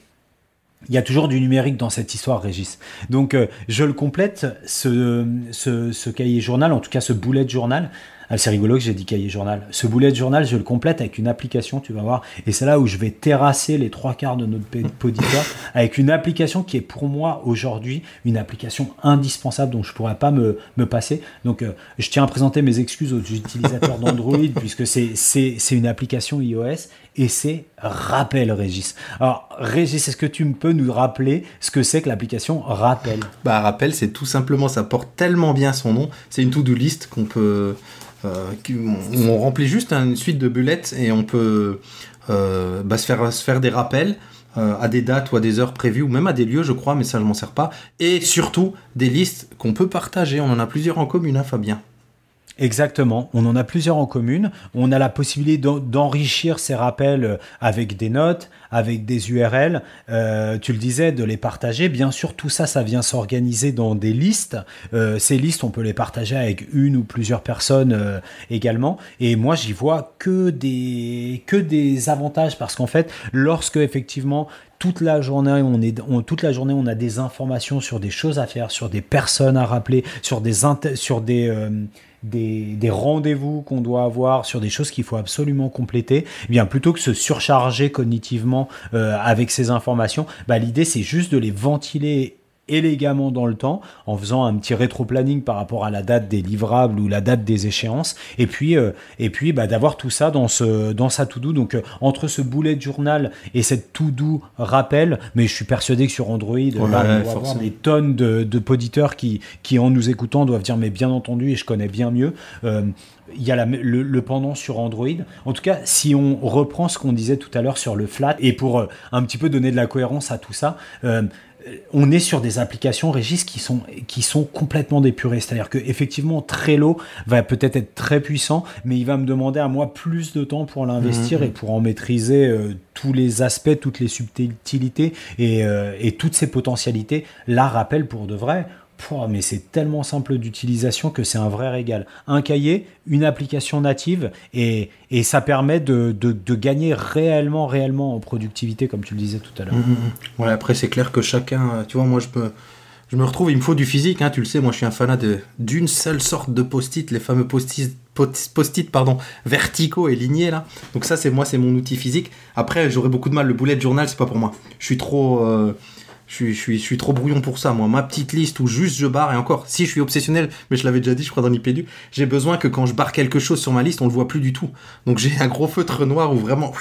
il y a toujours du numérique dans cette histoire, Régis. Donc, euh, je le complète, ce, ce, ce, cahier journal, en tout cas ce boulet de journal, ah, c'est rigolo que j'ai dit cahier journal. Ce boulet de journal, je le complète avec une application, tu vas voir. Et c'est là où je vais terrasser les trois quarts de notre poditeur avec une application qui est pour moi aujourd'hui une application indispensable dont je ne pourrais pas me, me passer. Donc, euh, je tiens à présenter mes excuses aux utilisateurs d'Android puisque c'est une application iOS et c'est Rappel, Régis. Alors, Régis, est-ce que tu peux nous rappeler ce que c'est que l'application Rappel? Bah, Rappel, c'est tout simplement, ça porte tellement bien son nom. C'est une to-do list qu'on peut euh, on, remplit juste une suite de bullets et on peut euh, bah, se, faire, des rappels euh, à des dates ou à des heures prévues ou même à des lieux, je crois, mais ça je m'en sers pas. Et surtout des listes qu'on peut partager. On en a plusieurs en commune, hein, Fabien. Exactement, on en a plusieurs en commune. On a la possibilité d'enrichir ces rappels euh, avec des notes, avec des URL. Euh, tu le disais, de les partager. Bien sûr, tout ça, ça vient s'organiser dans des listes. Euh, ces listes, on peut les partager avec une ou plusieurs personnes également. Et moi, j'y vois que des que des avantages parce qu'en fait, lorsque effectivement toute la journée on est toute la journée on a des informations sur des choses à faire sur des personnes à rappeler sur des sur des des, rendez-vous qu'on doit avoir sur des choses qu'il faut absolument compléter, eh bien plutôt que se surcharger cognitivement euh, avec ces informations, bah, l'idée c'est juste de les ventiler élégamment dans le temps en faisant un petit rétro-planning par rapport à la date des livrables ou la date des échéances. Et puis euh, et puis bah, d'avoir tout ça dans ce dans sa to-do. Donc euh, entre ce boulet de journal et cette to-do rappel mais je suis persuadé que sur Android on va avoir des tonnes de, de poditeurs qui qui en nous écoutant doivent dire mais bien entendu et je connais bien mieux euh, il y a le, pendant sur Android. En tout cas, si on reprend ce qu'on disait tout à l'heure sur le flat, et pour un petit peu donner de la cohérence à tout ça, on est sur des applications, Régis, qui sont, qui sont complètement dépurées. C'est-à-dire que effectivement, Trello va peut-être être très puissant, mais il va me demander à moi plus de temps pour l'investir mmh, mmh. et pour en maîtriser euh, tous les aspects, toutes les subtilités et, euh, et toutes ses potentialités. Là, rappel pour de vrai, mais c'est tellement simple d'utilisation que c'est un vrai régal. Un cahier, une application native, et, et ça permet de, de, gagner réellement, réellement en productivité, comme tu le disais tout à l'heure. Mmh, après, c'est clair que chacun, tu vois, moi, je me, je me retrouve, il me faut du physique, hein, tu le sais, moi, je suis un fanat d'une seule sorte de post-it, les fameux post-it post pardon verticaux et lignés là donc ça c'est moi c'est mon outil physique après j'aurais beaucoup de mal le boulet de journal c'est pas pour moi je suis trop euh, Je suis, trop brouillon pour ça, moi. Ma petite liste où juste je barre, et encore, si je suis obsessionnel, mais je l'avais déjà dit, je crois, dans l'IPDU, j'ai besoin que quand je barre quelque chose sur ma liste, on le voit plus du tout. Donc j'ai un gros feutre noir où vraiment,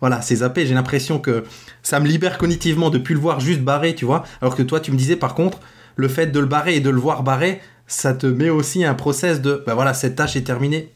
voilà, c'est zappé. J'ai l'impression que ça me libère cognitivement de plus le voir juste barré, tu vois. Alors que toi, tu me disais, par contre, le fait de le barrer et de le voir barré, ça te met aussi un process de, ben voilà, cette tâche est terminée.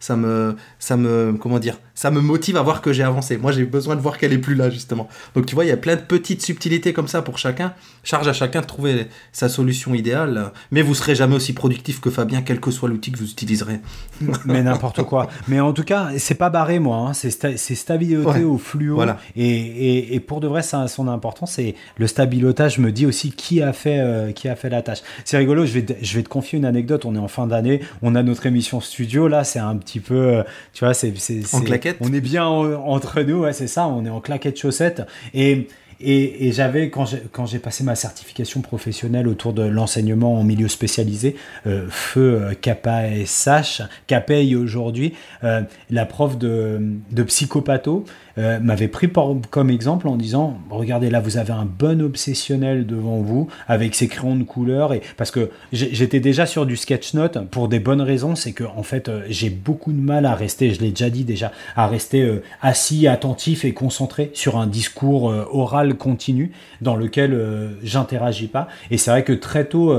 Ça me, ça me, comment dire, ça me motive à voir que j'ai avancé. Moi, j'ai besoin de voir qu'elle est plus là, justement. Donc, tu vois, il y a plein de petites subtilités comme ça pour chacun. Charge à chacun de trouver sa solution idéale. Mais vous serez jamais aussi productif que Fabien, quel que soit l'outil que vous utiliserez. mais n'importe quoi. Mais en tout cas, c'est pas barré, moi. Hein. C'est sta stabiloté Ouais. au fluo. Voilà. Et, et, et pour de vrai, ça a son importance. Et le stabilotage me dit aussi qui a fait, euh, qui a fait la tâche. C'est rigolo, je vais, te, je vais te confier une anecdote. On est en fin d'année, on a notre émission studio. Là, c'est un petit peu, euh, tu vois, c'est. En c'est- On est bien euh, entre nous, c'est ça. On est en claquette chaussettes. Et. J'avais, quand j'ai passé ma certification professionnelle autour de l'enseignement en milieu spécialisé, euh, feu euh, Kappa et SH, Capey aujourd'hui, euh, la prof de, de psychopatho euh, m'avait pris comme exemple en disant regardez là vous avez un bon obsessionnel devant vous avec ses crayons de couleur et parce que j'étais déjà sur du sketch note pour des bonnes raisons c'est que en fait euh, j'ai beaucoup de mal à rester je l'ai déjà dit déjà à rester euh, assis attentif et concentré sur un discours oral continu dans lequel j'interagis pas. Et c'est vrai que très tôt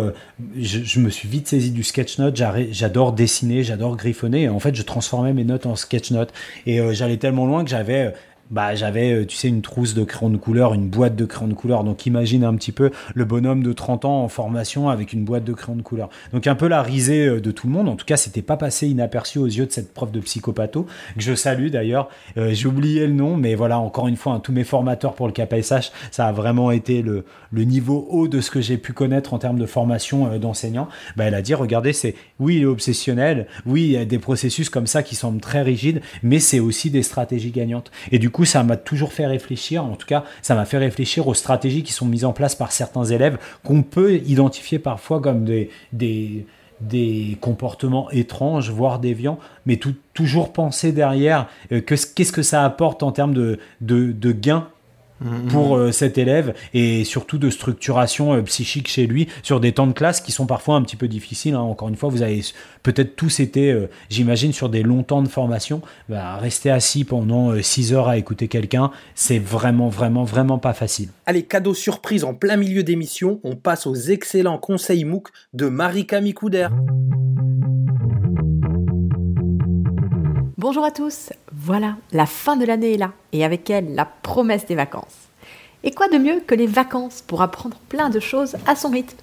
je, je me suis vite saisi du sketch note j'adore dessiner j'adore griffonner et en fait je transformais mes notes en sketch note. Et j'allais tellement loin que j'avais bah, j'avais, euh, tu sais, une trousse de crayons de couleur, une boîte de crayons de couleur. Donc, imagine un petit peu le bonhomme de 30 ans en formation avec une boîte de crayons de couleur. Donc, un peu la risée euh, de tout le monde. En tout cas, c'était pas passé inaperçu aux yeux de cette prof de psychopatho, que je salue d'ailleurs. Euh, J'ai oublié le nom, mais voilà, encore une fois, hein, tous mes formateurs pour le KPSH, ça a vraiment été le, le niveau haut de ce que j'ai pu connaître en termes de formation euh, d'enseignant. Bah, elle a dit, regardez, c'est, oui, il est obsessionnel. Oui, il y a des processus comme ça qui semblent très rigides, mais c'est aussi des stratégies gagnantes. Et du coup, ça m'a toujours fait réfléchir. En tout cas, ça m'a fait réfléchir aux stratégies qui sont mises en place par certains élèves qu'on peut identifier parfois comme des, comportements étranges, voire déviants, mais toujours penser derrière euh, que, qu'est-ce que ça apporte en termes de, de gains pour euh, cet élève et surtout de structuration euh, psychique chez lui sur des temps de classe qui sont parfois un petit peu difficiles. hein. Encore une fois, vous avez peut-être tous été, euh, j'imagine, sur des longs temps de formation. Bah, rester assis pendant 6 heures à écouter quelqu'un, c'est vraiment, vraiment, vraiment pas facile. Allez, cadeau surprise en plein milieu d'émission, on passe aux excellents conseils MOOC de Marie-Camille Couder. Bonjour à tous, voilà, la fin de l'année est là, et avec elle la promesse des vacances. Et quoi de mieux que les vacances pour apprendre plein de choses à son rythme?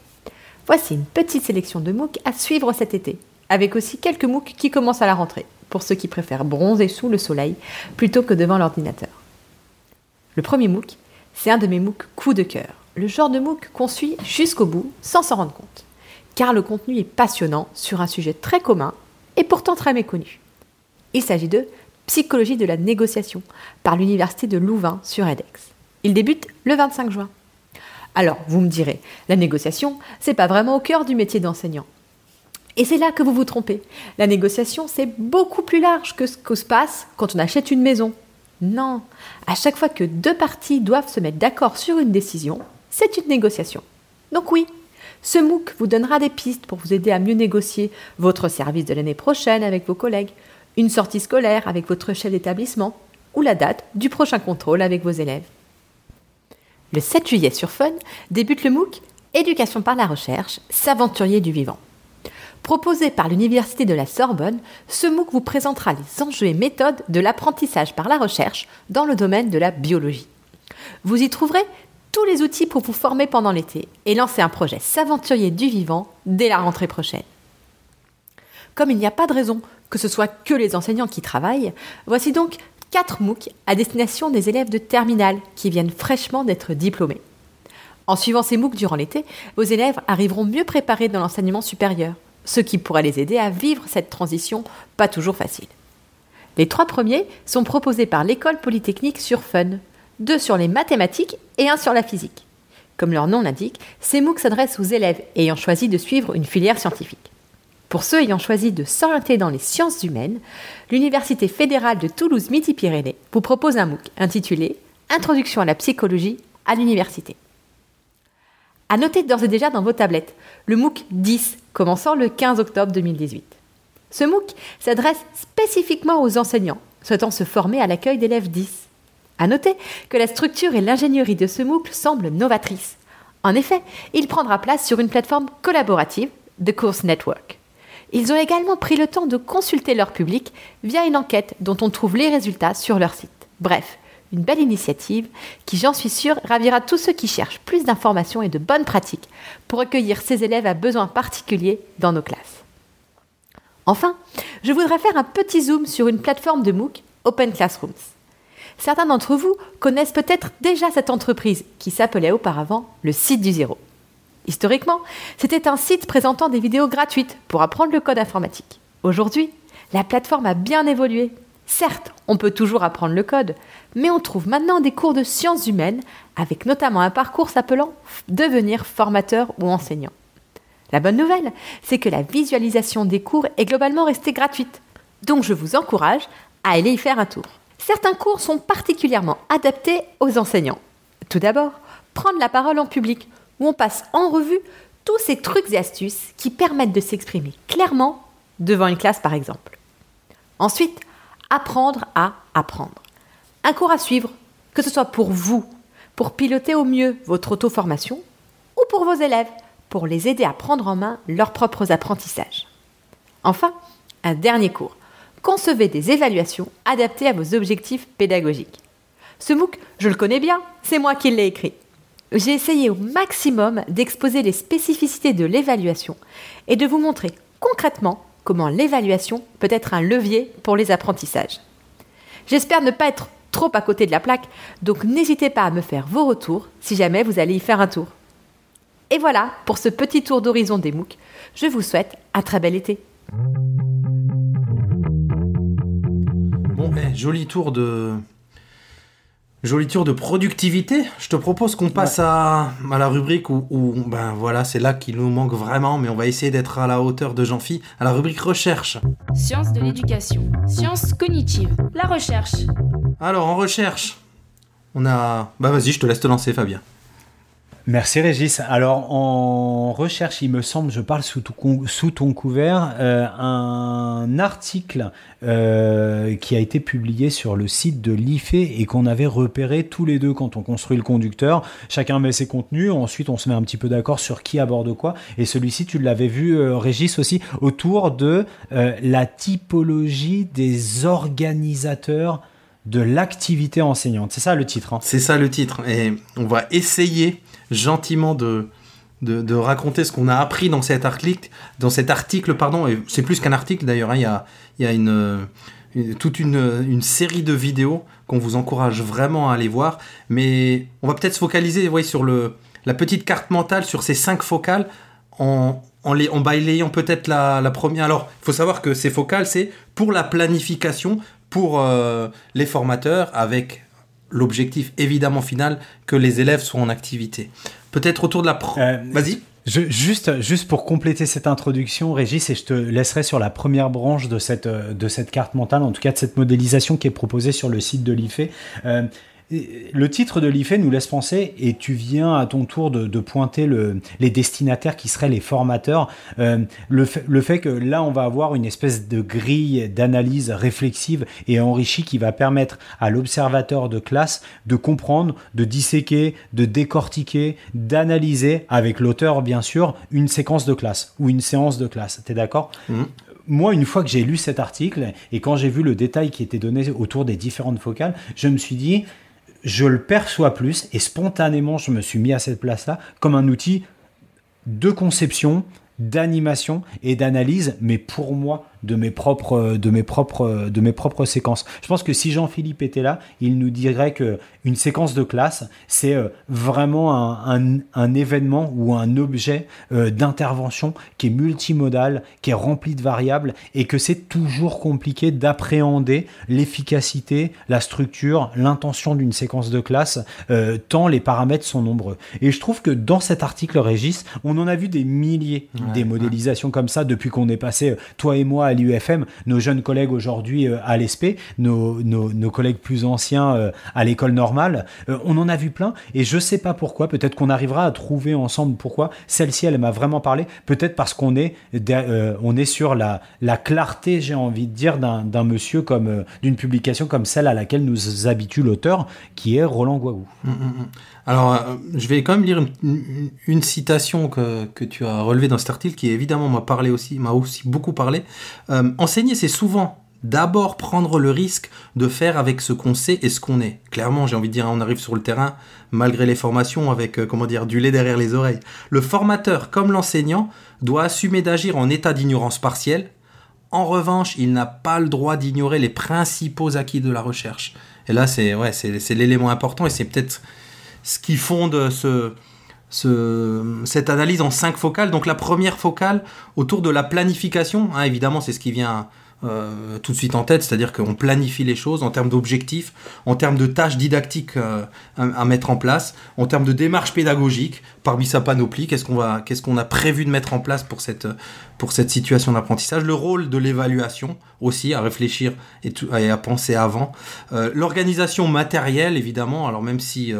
Voici une petite sélection de MOOC à suivre cet été, avec aussi quelques MOOC qui commencent à la rentrée, pour ceux qui préfèrent bronzer sous le soleil plutôt que devant l'ordinateur. Le premier MOOC, c'est un de mes MOOC coup de cœur, le genre de MOOC qu'on suit jusqu'au bout sans s'en rendre compte, car le contenu est passionnant sur un sujet très commun et pourtant très méconnu. Il s'agit de Psychologie de la négociation par l'Université de Louvain sur edX. Il débute le 25 juin. Alors, vous me direz, la négociation, c'est pas vraiment au cœur du métier d'enseignant. Et c'est là que vous vous trompez. La négociation, c'est beaucoup plus large que ce que se passe quand on achète une maison. Non, à chaque fois que deux parties doivent se mettre d'accord sur une décision, c'est une négociation. Donc oui, ce MOOC vous donnera des pistes pour vous aider à mieux négocier votre service de l'année prochaine avec vos collègues, une sortie scolaire avec votre chef d'établissement ou la date du prochain contrôle avec vos élèves. Le 7 juillet sur Fun débute le MOOC Éducation par la recherche, s'aventurier du vivant. Proposé par l'Université de la Sorbonne, ce MOOC vous présentera les enjeux et méthodes de l'apprentissage par la recherche dans le domaine de la biologie. Vous y trouverez tous les outils pour vous former pendant l'été et lancer un projet s'aventurier du vivant dès la rentrée prochaine. Comme il n'y a pas de raison que ce soit que les enseignants qui travaillent, voici donc 4 MOOC à destination des élèves de terminale qui viennent fraîchement d'être diplômés. En suivant ces MOOC durant l'été, vos élèves arriveront mieux préparés dans l'enseignement supérieur, ce qui pourrait les aider à vivre cette transition pas toujours facile. Les trois premiers sont proposés par l'école polytechnique sur Fun, deux sur les mathématiques et un sur la physique. Comme leur nom l'indique, ces MOOC s'adressent aux élèves ayant choisi de suivre une filière scientifique. Pour ceux ayant choisi de s'orienter dans les sciences humaines, l'Université fédérale de Toulouse-Midi-Pyrénées vous propose un MOOC intitulé Introduction à la psychologie à l'université. À noter d'ores et déjà dans vos tablettes le MOOC 10 commençant le 15 octobre 2018. Ce MOOC s'adresse spécifiquement aux enseignants souhaitant se former à l'accueil d'élèves 10. À noter que la structure et l'ingénierie de ce MOOC semblent novatrices. En effet, il prendra place sur une plateforme collaborative, The Course Network. Ils ont également pris le temps de consulter leur public via une enquête dont on trouve les résultats sur leur site. Bref, une belle initiative qui, j'en suis sûre, ravira tous ceux qui cherchent plus d'informations et de bonnes pratiques pour accueillir ces élèves à besoins particuliers dans nos classes. Enfin, je voudrais faire un petit zoom sur une plateforme de MOOC, Open Classrooms. Certains d'entre vous connaissent peut-être déjà cette entreprise qui s'appelait auparavant le site du zéro. Historiquement, c'était un site présentant des vidéos gratuites pour apprendre le code informatique. Aujourd'hui, la plateforme a bien évolué. Certes, on peut toujours apprendre le code, mais on trouve maintenant des cours de sciences humaines avec notamment un parcours s'appelant Devenir formateur ou enseignant. La bonne nouvelle, c'est que la visualisation des cours est globalement restée gratuite. Donc je vous encourage à aller y faire un tour. Certains cours sont particulièrement adaptés aux enseignants. Tout d'abord, prendre la parole en public, où on passe en revue tous ces trucs et astuces qui permettent de s'exprimer clairement devant une classe par exemple. Ensuite, apprendre à apprendre. Un cours à suivre, que ce soit pour vous, pour piloter au mieux votre auto-formation, ou pour vos élèves, pour les aider à prendre en main leurs propres apprentissages. Enfin, un dernier cours. Concevez des évaluations adaptées à vos objectifs pédagogiques. Ce MOOC, je le connais bien, c'est moi qui l'ai écrit. J'ai essayé au maximum d'exposer les spécificités de l'évaluation et de vous montrer concrètement comment l'évaluation peut être un levier pour les apprentissages. J'espère ne pas être trop à côté de la plaque, donc n'hésitez pas à me faire vos retours si jamais vous allez y faire un tour. Et voilà pour ce petit tour d'horizon des MOOC. Je vous souhaite un très bel été. Bon, eh, joli tour de. Joli tour de productivité. Je te propose qu'on passe à, à la rubrique où, où, ben voilà, c'est là qu'il nous manque vraiment, mais on va essayer d'être à la hauteur de Jean-Phi, à la rubrique recherche. Sciences de l'éducation. Sciences cognitives. La recherche. Alors, en recherche, on a. Bah vas-y, je te laisse te lancer, Fabien. Merci Régis. Alors en recherche, il me semble, je parle sous, ton, couvert, euh, un article euh, qui a été publié sur le site de l'IFE et qu'on avait repéré tous les deux quand on construit le conducteur. Chacun met ses contenus, ensuite on se met un petit peu d'accord sur qui aborde quoi. Et celui-ci, tu l'avais vu, euh, Régis aussi, autour de la typologie des organisateurs de l'activité enseignante. C'est ça le titre. Hein? C'est ça le titre. Et on va essayer gentiment de, raconter ce qu'on a appris dans cet article, pardon, et c'est plus qu'un article d'ailleurs, hein, il y a, une, toute une, série de vidéos qu'on vous encourage vraiment à aller voir, mais on va peut-être se focaliser voyez, sur le, la petite carte mentale, sur ces cinq focales, en, en, balayant peut-être la, la première. Alors, il faut savoir que ces focales, c'est pour la planification, pour euh, les formateurs, avec l'objectif évidemment final que les élèves soient en activité. Peut-être autour de la... Pro... Euh, Vas-y. Juste, juste pour compléter cette introduction, Régis, et je te laisserai sur la première branche de cette, de cette carte mentale, en tout cas de cette modélisation qui est proposée sur le site de l'IFE. Euh, le titre de l'IFE nous laisse penser, et tu viens à ton tour de, de pointer le, les destinataires qui seraient les formateurs, euh, le, fait, le, fait, que là on va avoir une espèce de grille d'analyse réflexive et enrichie qui va permettre à l'observateur de classe de comprendre, de disséquer, de décortiquer, d'analyser avec l'auteur bien sûr une séquence de classe ou une séance de classe. T'es d'accord? Mmh moi, une fois que j'ai lu cet article et quand j'ai vu le détail qui était donné autour des différentes focales, je me suis dit, je le perçois plus et spontanément je me suis mis à cette place-là comme un outil de conception, d'animation et d'analyse, mais pour moi, de mes propres, de mes propres, de mes propres séquences. Je pense que si Jean-Philippe était là, il nous dirait que une séquence de classe, c'est vraiment un, un, un, événement ou un objet euh, d'intervention qui est multimodal, qui est rempli de variables et que c'est toujours compliqué d'appréhender l'efficacité, la structure, l'intention d'une séquence de classe, euh, tant les paramètres sont nombreux. Et je trouve que dans cet article, Régis, on en a vu des milliers ouais, des modélisations ouais. comme ça depuis qu'on est passé, toi et moi, à l'UFM, nos jeunes collègues aujourd'hui euh, à l'ESP, nos, nos, collègues plus anciens euh, à l'école normale, euh, on en a vu plein et je sais pas pourquoi, peut-être qu'on arrivera à trouver ensemble pourquoi. Celle-ci, elle m'a vraiment parlé, peut-être parce qu'on est, on est sur la, la clarté, j'ai envie de dire, d'un monsieur comme, d'une publication comme celle à laquelle nous habitue l'auteur, qui est Roland Guagou. Mm, mm, mm. Alors, euh, je vais quand même lire une, citation que, que tu as relevée dans cet article qui évidemment m'a parlé aussi, m'a aussi beaucoup parlé. Euh, enseigner, c'est souvent d'abord prendre le risque de faire avec ce qu'on sait et ce qu'on est. Clairement, j'ai envie de dire, on arrive sur le terrain malgré les formations avec, euh, comment dire, du lait derrière les oreilles. Le formateur, comme l'enseignant, doit assumer d'agir en état d'ignorance partielle. En revanche, il n'a pas le droit d'ignorer les principaux acquis de la recherche. Et là, c'est ouais, c'est l'élément important et c'est peut-être ce qui fonde ce, ce- cette analyse en cinq focales. Donc la première focale autour de la planification, hein, évidemment c'est ce qui vient euh, tout de suite en tête, c'est-à-dire qu'on planifie les choses en termes d'objectifs, en termes de tâches didactiques euh, à, mettre en place, en termes de démarche pédagogique, parmi sa panoplie, qu'est-ce qu'on va, qu'est-ce qu'on a prévu de mettre en place pour cette, pour cette situation d'apprentissage, le rôle de l'évaluation aussi, à réfléchir et à penser avant, Euh, l'organisation matérielle évidemment, alors même si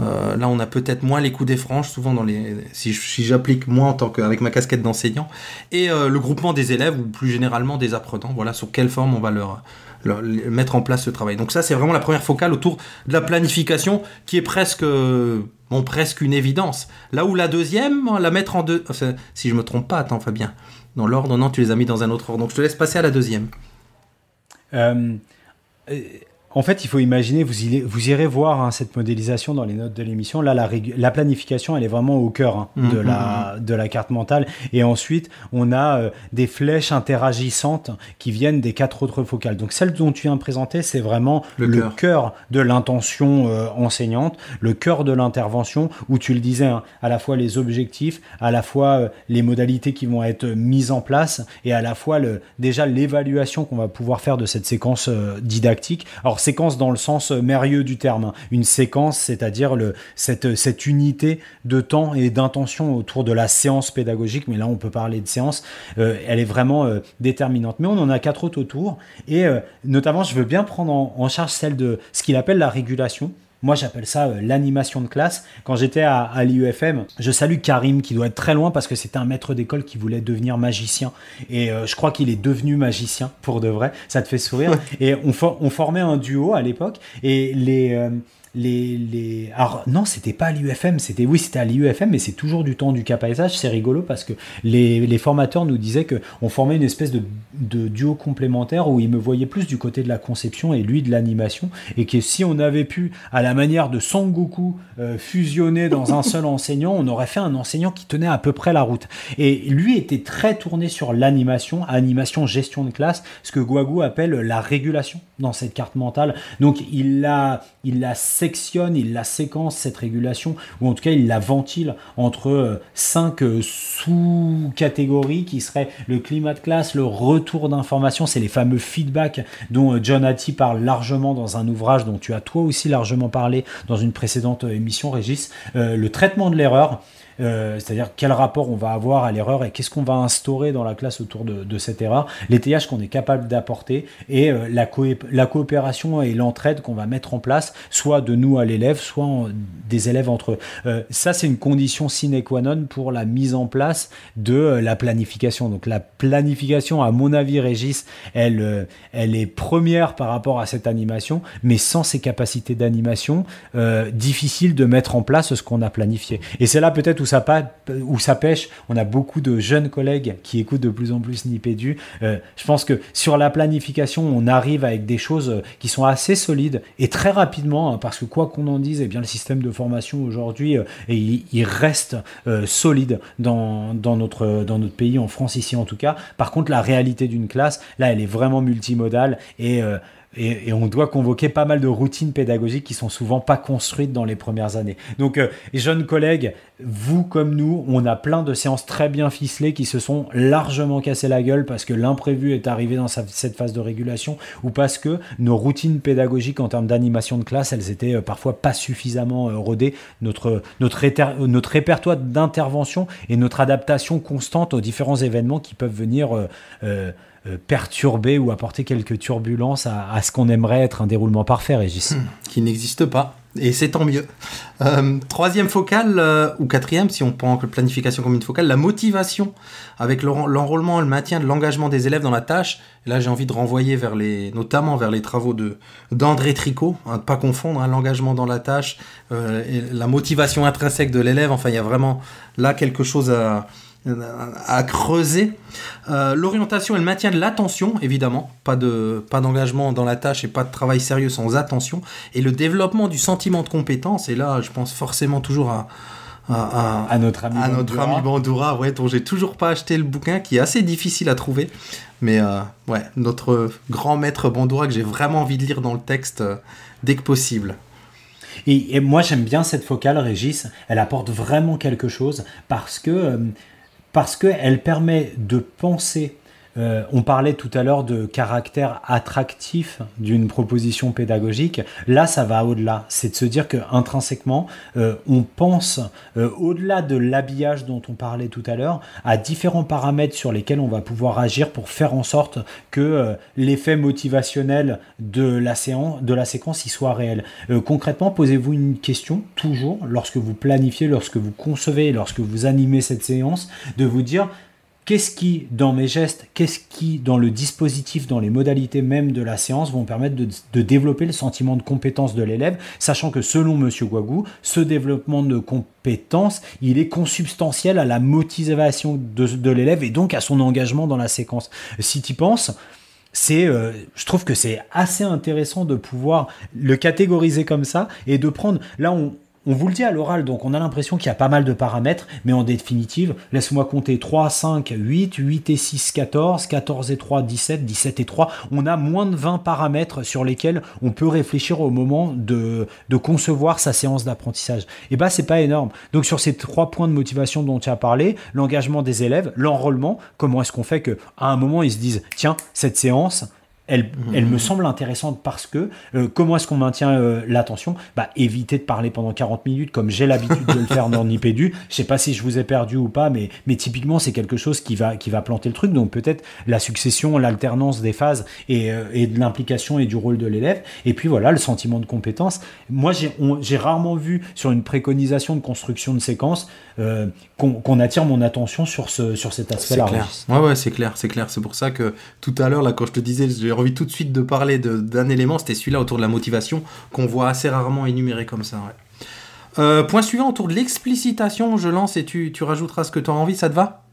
euh, là, on a peut-être moins les coups des franges, souvent dans les. Si, j'applique moi en tant qu'avec ma casquette d'enseignant, et euh, le groupement des élèves ou plus généralement des apprenants. Voilà, sur quelle forme on va leur, mettre en place ce travail. Donc ça, c'est vraiment la première focale autour de la planification, qui est presque euh, presque une évidence. Là où la deuxième, la mettre en deux. enfin, si je me trompe pas, attends Fabien. Dans l'ordre, non, tu les as mis dans un autre ordre. Donc je te laisse passer à la deuxième. En fait, il faut imaginer, vous, irez- vous irez voir hein, cette modélisation dans les notes de l'émission. Là, la, planification, elle est vraiment au cœur hein, de, Mhm, la, de la carte mentale. Et ensuite, on a euh, des flèches interagissantes qui viennent des quatre autres focales. Donc, celle dont tu viens de présenter, c'est vraiment Le le, cœur. cœur de l'intention euh, enseignante, le cœur de l'intervention, où tu le disais, hein, à la fois les objectifs, à la fois euh, les modalités qui vont être mises en place, et à la fois le, déjà l'évaluation qu'on va pouvoir faire de cette séquence didactique. Alors séquence dans le sens euh, merveilleux du terme, hein. une séquence, c'est-à-dire cette, cette unité de temps et d'intention autour de la séance pédagogique, mais là on peut parler de séance, euh, elle est vraiment euh, déterminante. Mais on en a quatre autres autour, et euh, notamment je veux bien prendre en, en charge celle de ce qu'il appelle la régulation. Moi, j'appelle ça euh, l'animation de classe. Quand j'étais à, à l'IUFM, je salue Karim, qui doit être très loin parce que c'était un maître d'école qui voulait devenir magicien. Et euh, je crois qu'il est devenu magicien pour de vrai. Ça te fait sourire. Et on, for- on formait un duo à l'époque. Et les. Les, les... Alors, non, c'était pas à l'IUFM, c'était oui, c'était à l'IUFM, mais c'est toujours du temps du capaisage. C'est rigolo parce que les, les formateurs nous disaient que on formait une espèce de, de duo complémentaire où ils me voyaient plus du côté de la conception et lui de l'animation, et que si on avait pu, à la manière de Sangoku, euh, fusionner dans un seul enseignant, on aurait fait un enseignant qui tenait à peu près la route. Et lui était très tourné sur l'animation, animation, gestion de classe, ce que Guagu appelle la régulation dans cette carte mentale. Donc il la, il la sectionne, il la séquence cette régulation, ou en tout cas il la ventile entre euh, cinq euh, sous-catégories qui seraient le climat de classe, le retour d'information, c'est les fameux feedbacks dont euh, John Hattie parle largement dans un ouvrage dont tu as toi aussi largement parlé dans une précédente émission, Régis, le traitement de l'erreur. Euh, c'est-à-dire quel rapport on va avoir à l'erreur et qu'est-ce qu'on va instaurer dans la classe autour de, cette erreur, l'étayage qu'on est capable d'apporter et euh, la, la coopération et l'entraide qu'on va mettre en place, soit de nous à l'élève, soit des élèves entre eux. Euh, ça, c'est une condition sine qua non pour la mise en place de la planification. Donc la planification, à mon avis, Régis, elle, elle est première par rapport à cette animation, mais sans ces capacités d'animation, difficile de mettre en place ce qu'on a planifié. Et c'est là peut-être où où ça pêche. On a beaucoup de jeunes collègues qui écoutent de plus en plus Nipédu. Euh, je pense que sur la planification, on arrive avec des choses euh, qui sont assez solides et très rapidement, hein, parce que quoi qu'on en dise, eh bien, le système de formation aujourd'hui, euh, il, reste solide dans, notre, dans notre pays, en France ici en tout cas. Par contre, la réalité d'une classe, là, elle est vraiment multimodale et et, on doit convoquer pas mal de routines pédagogiques qui sont souvent pas construites dans les premières années. Donc, euh, jeunes collègues, vous comme nous, on a plein de séances très bien ficelées qui se sont largement cassées la gueule parce que l'imprévu est arrivé dans cette phase de régulation ou parce que nos routines pédagogiques en termes d'animation de classe, elles étaient euh, parfois pas suffisamment euh, rodées. Notre, notre, notre répertoire d'intervention et notre adaptation constante aux différents événements qui peuvent venir perturber ou apporter quelques turbulences à, à ce qu'on aimerait être un déroulement parfait, Régis. qui n'existe pas. Et c'est tant mieux. Euh, troisième focale, euh, ou quatrième, si on prend la planification comme une focale, la motivation, avec l'en- l'enrôlement le maintien de l'engagement des élèves dans la tâche. Et là, j'ai envie de renvoyer vers les, notamment vers les travaux d'André Tricot, hein, de pas confondre hein, l'engagement dans la tâche, euh, et la motivation intrinsèque de l'élève. Enfin, il y a vraiment là quelque chose à, à creuser. Euh, L'orientation et le maintien de l'attention, évidemment, pas de pas d'engagement dans la tâche et pas de travail sérieux sans attention, et le développement du sentiment de compétence. Et là, je pense forcément toujours à à, à- À notre ami à notre Bandura. ami Bandura, ouais, dont j'ai toujours pas acheté le bouquin, qui est assez difficile à trouver. Mais euh, ouais, notre grand maître Bandura que j'ai vraiment envie de lire dans le texte euh, dès que possible. Et, et moi, j'aime bien cette focale, Régis. Elle apporte vraiment quelque chose parce que parce qu'elle permet de penser. Euh, on parlait tout à l'heure de caractère attractif d'une proposition pédagogique. Là, ça va au-delà. C'est de se dire que intrinsèquement, euh, on pense euh, au-delà de l'habillage dont on parlait tout à l'heure, à différents paramètres sur lesquels on va pouvoir agir pour faire en sorte que l'effet motivationnel de la séance, de la séquence, y soit réel. Concrètement, posez-vous une question toujours lorsque vous planifiez, lorsque vous concevez, lorsque vous animez cette séance, de vous dire qu'est-ce qui, dans mes gestes, qu'est-ce qui, dans le dispositif, dans les modalités même de la séance, vont permettre de, développer le sentiment de compétence de l'élève, sachant que selon Monsieur Guagou, ce développement de compétence, il est consubstantiel à la motivation de, de l'élève et donc à son engagement dans la séquence. Si tu penses, c'est, euh, je trouve que c'est assez intéressant de pouvoir le catégoriser comme ça et de prendre. Là, on, on vous le dit à l'oral, donc on a l'impression qu'il y a pas mal de paramètres, mais en définitive, laisse-moi compter 3, 5, 8, 8 et 6, 14, 14 et 3, 17, 17 et 3. On a moins de 20 paramètres sur lesquels on peut réfléchir au moment de, concevoir sa séance d'apprentissage. Et bah, c'est pas énorme. Donc, sur ces trois points de motivation dont tu as parlé, l'engagement des élèves, l'enrôlement, comment est-ce qu'on fait que à un moment ils se disent, tiens, cette séance, elle, elle me semble intéressante parce que euh, comment est-ce qu'on maintient euh, l'attention? Bah, Éviter de parler pendant 40 minutes comme j'ai l'habitude de le faire dans Nipédu. Je sais pas si je vous ai perdu ou pas, mais, mais typiquement c'est quelque chose qui va, qui va planter le truc. Donc peut-être la succession, l'alternance des phases et, euh, et de l'implication et du rôle de l'élève. Et puis voilà, le sentiment de compétence. Moi j'ai rarement vu sur une préconisation de construction de séquence qu'on attire mon attention sur, ce, sur cet aspect-là. Ouais, ouais, c'est clair, c'est clair. C'est pour ça que tout à l'heure, là, quand je te disais, j'ai envie tout de suite de parler d'un élément, c'était celui-là autour de la motivation, qu'on voit assez rarement énuméré comme ça. ouais. Euh, point suivant, autour de l'explicitation, je lance et tu, tu rajouteras ce que tu as envie, ça te va?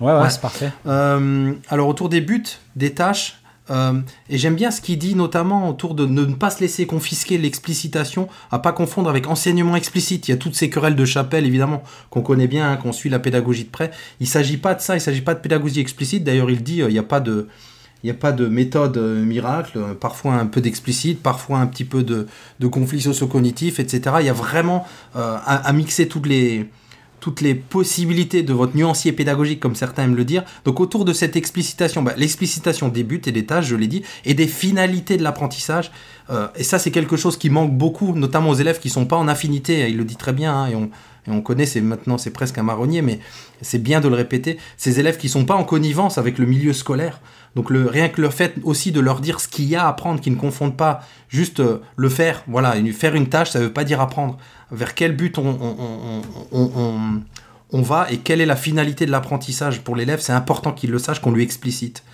Ouais, ouais, Ouais. c'est parfait. Euh, alors autour des buts, des tâches, euh, et j'aime bien ce qu'il dit notamment autour de ne pas se laisser confisquer l'explicitation, à pas confondre avec enseignement explicite. Il y a toutes ces querelles de chapelle évidemment qu'on connaît bien, hein, qu'on suit la pédagogie de près. Il s'agit pas de ça, il s'agit pas de pédagogie explicite. D'ailleurs, il dit euh, il n'y a pas de il n'y a pas de méthode euh, miracle, euh, parfois un peu d'explicite, parfois un petit peu de, conflit socio-cognitif, etc. Il y a vraiment euh, à, mixer toutes les, possibilités de votre nuancier pédagogique, comme certains aiment le dire. Donc autour de cette explicitation, bah, l'explicitation des buts et des tâches, je l'ai dit, et des finalités de l'apprentissage. Et ça, c'est quelque chose qui manque beaucoup, notamment aux élèves qui sont pas en affinité. Il le dit très bien, hein, et, on, connaît, c'est maintenant, c'est presque un marronnier, mais c'est bien de le répéter. Ces élèves qui sont pas en connivence avec le milieu scolaire. Donc rien que le fait aussi de leur dire ce qu'il y a à apprendre, qu'ils ne confondent pas juste euh, le faire. Voilà, faire une tâche, ça ne veut pas dire apprendre. Vers quel but on, va et quelle est la finalité de l'apprentissage pour l'élève, c'est important qu'il le sache, qu'on lui explicite.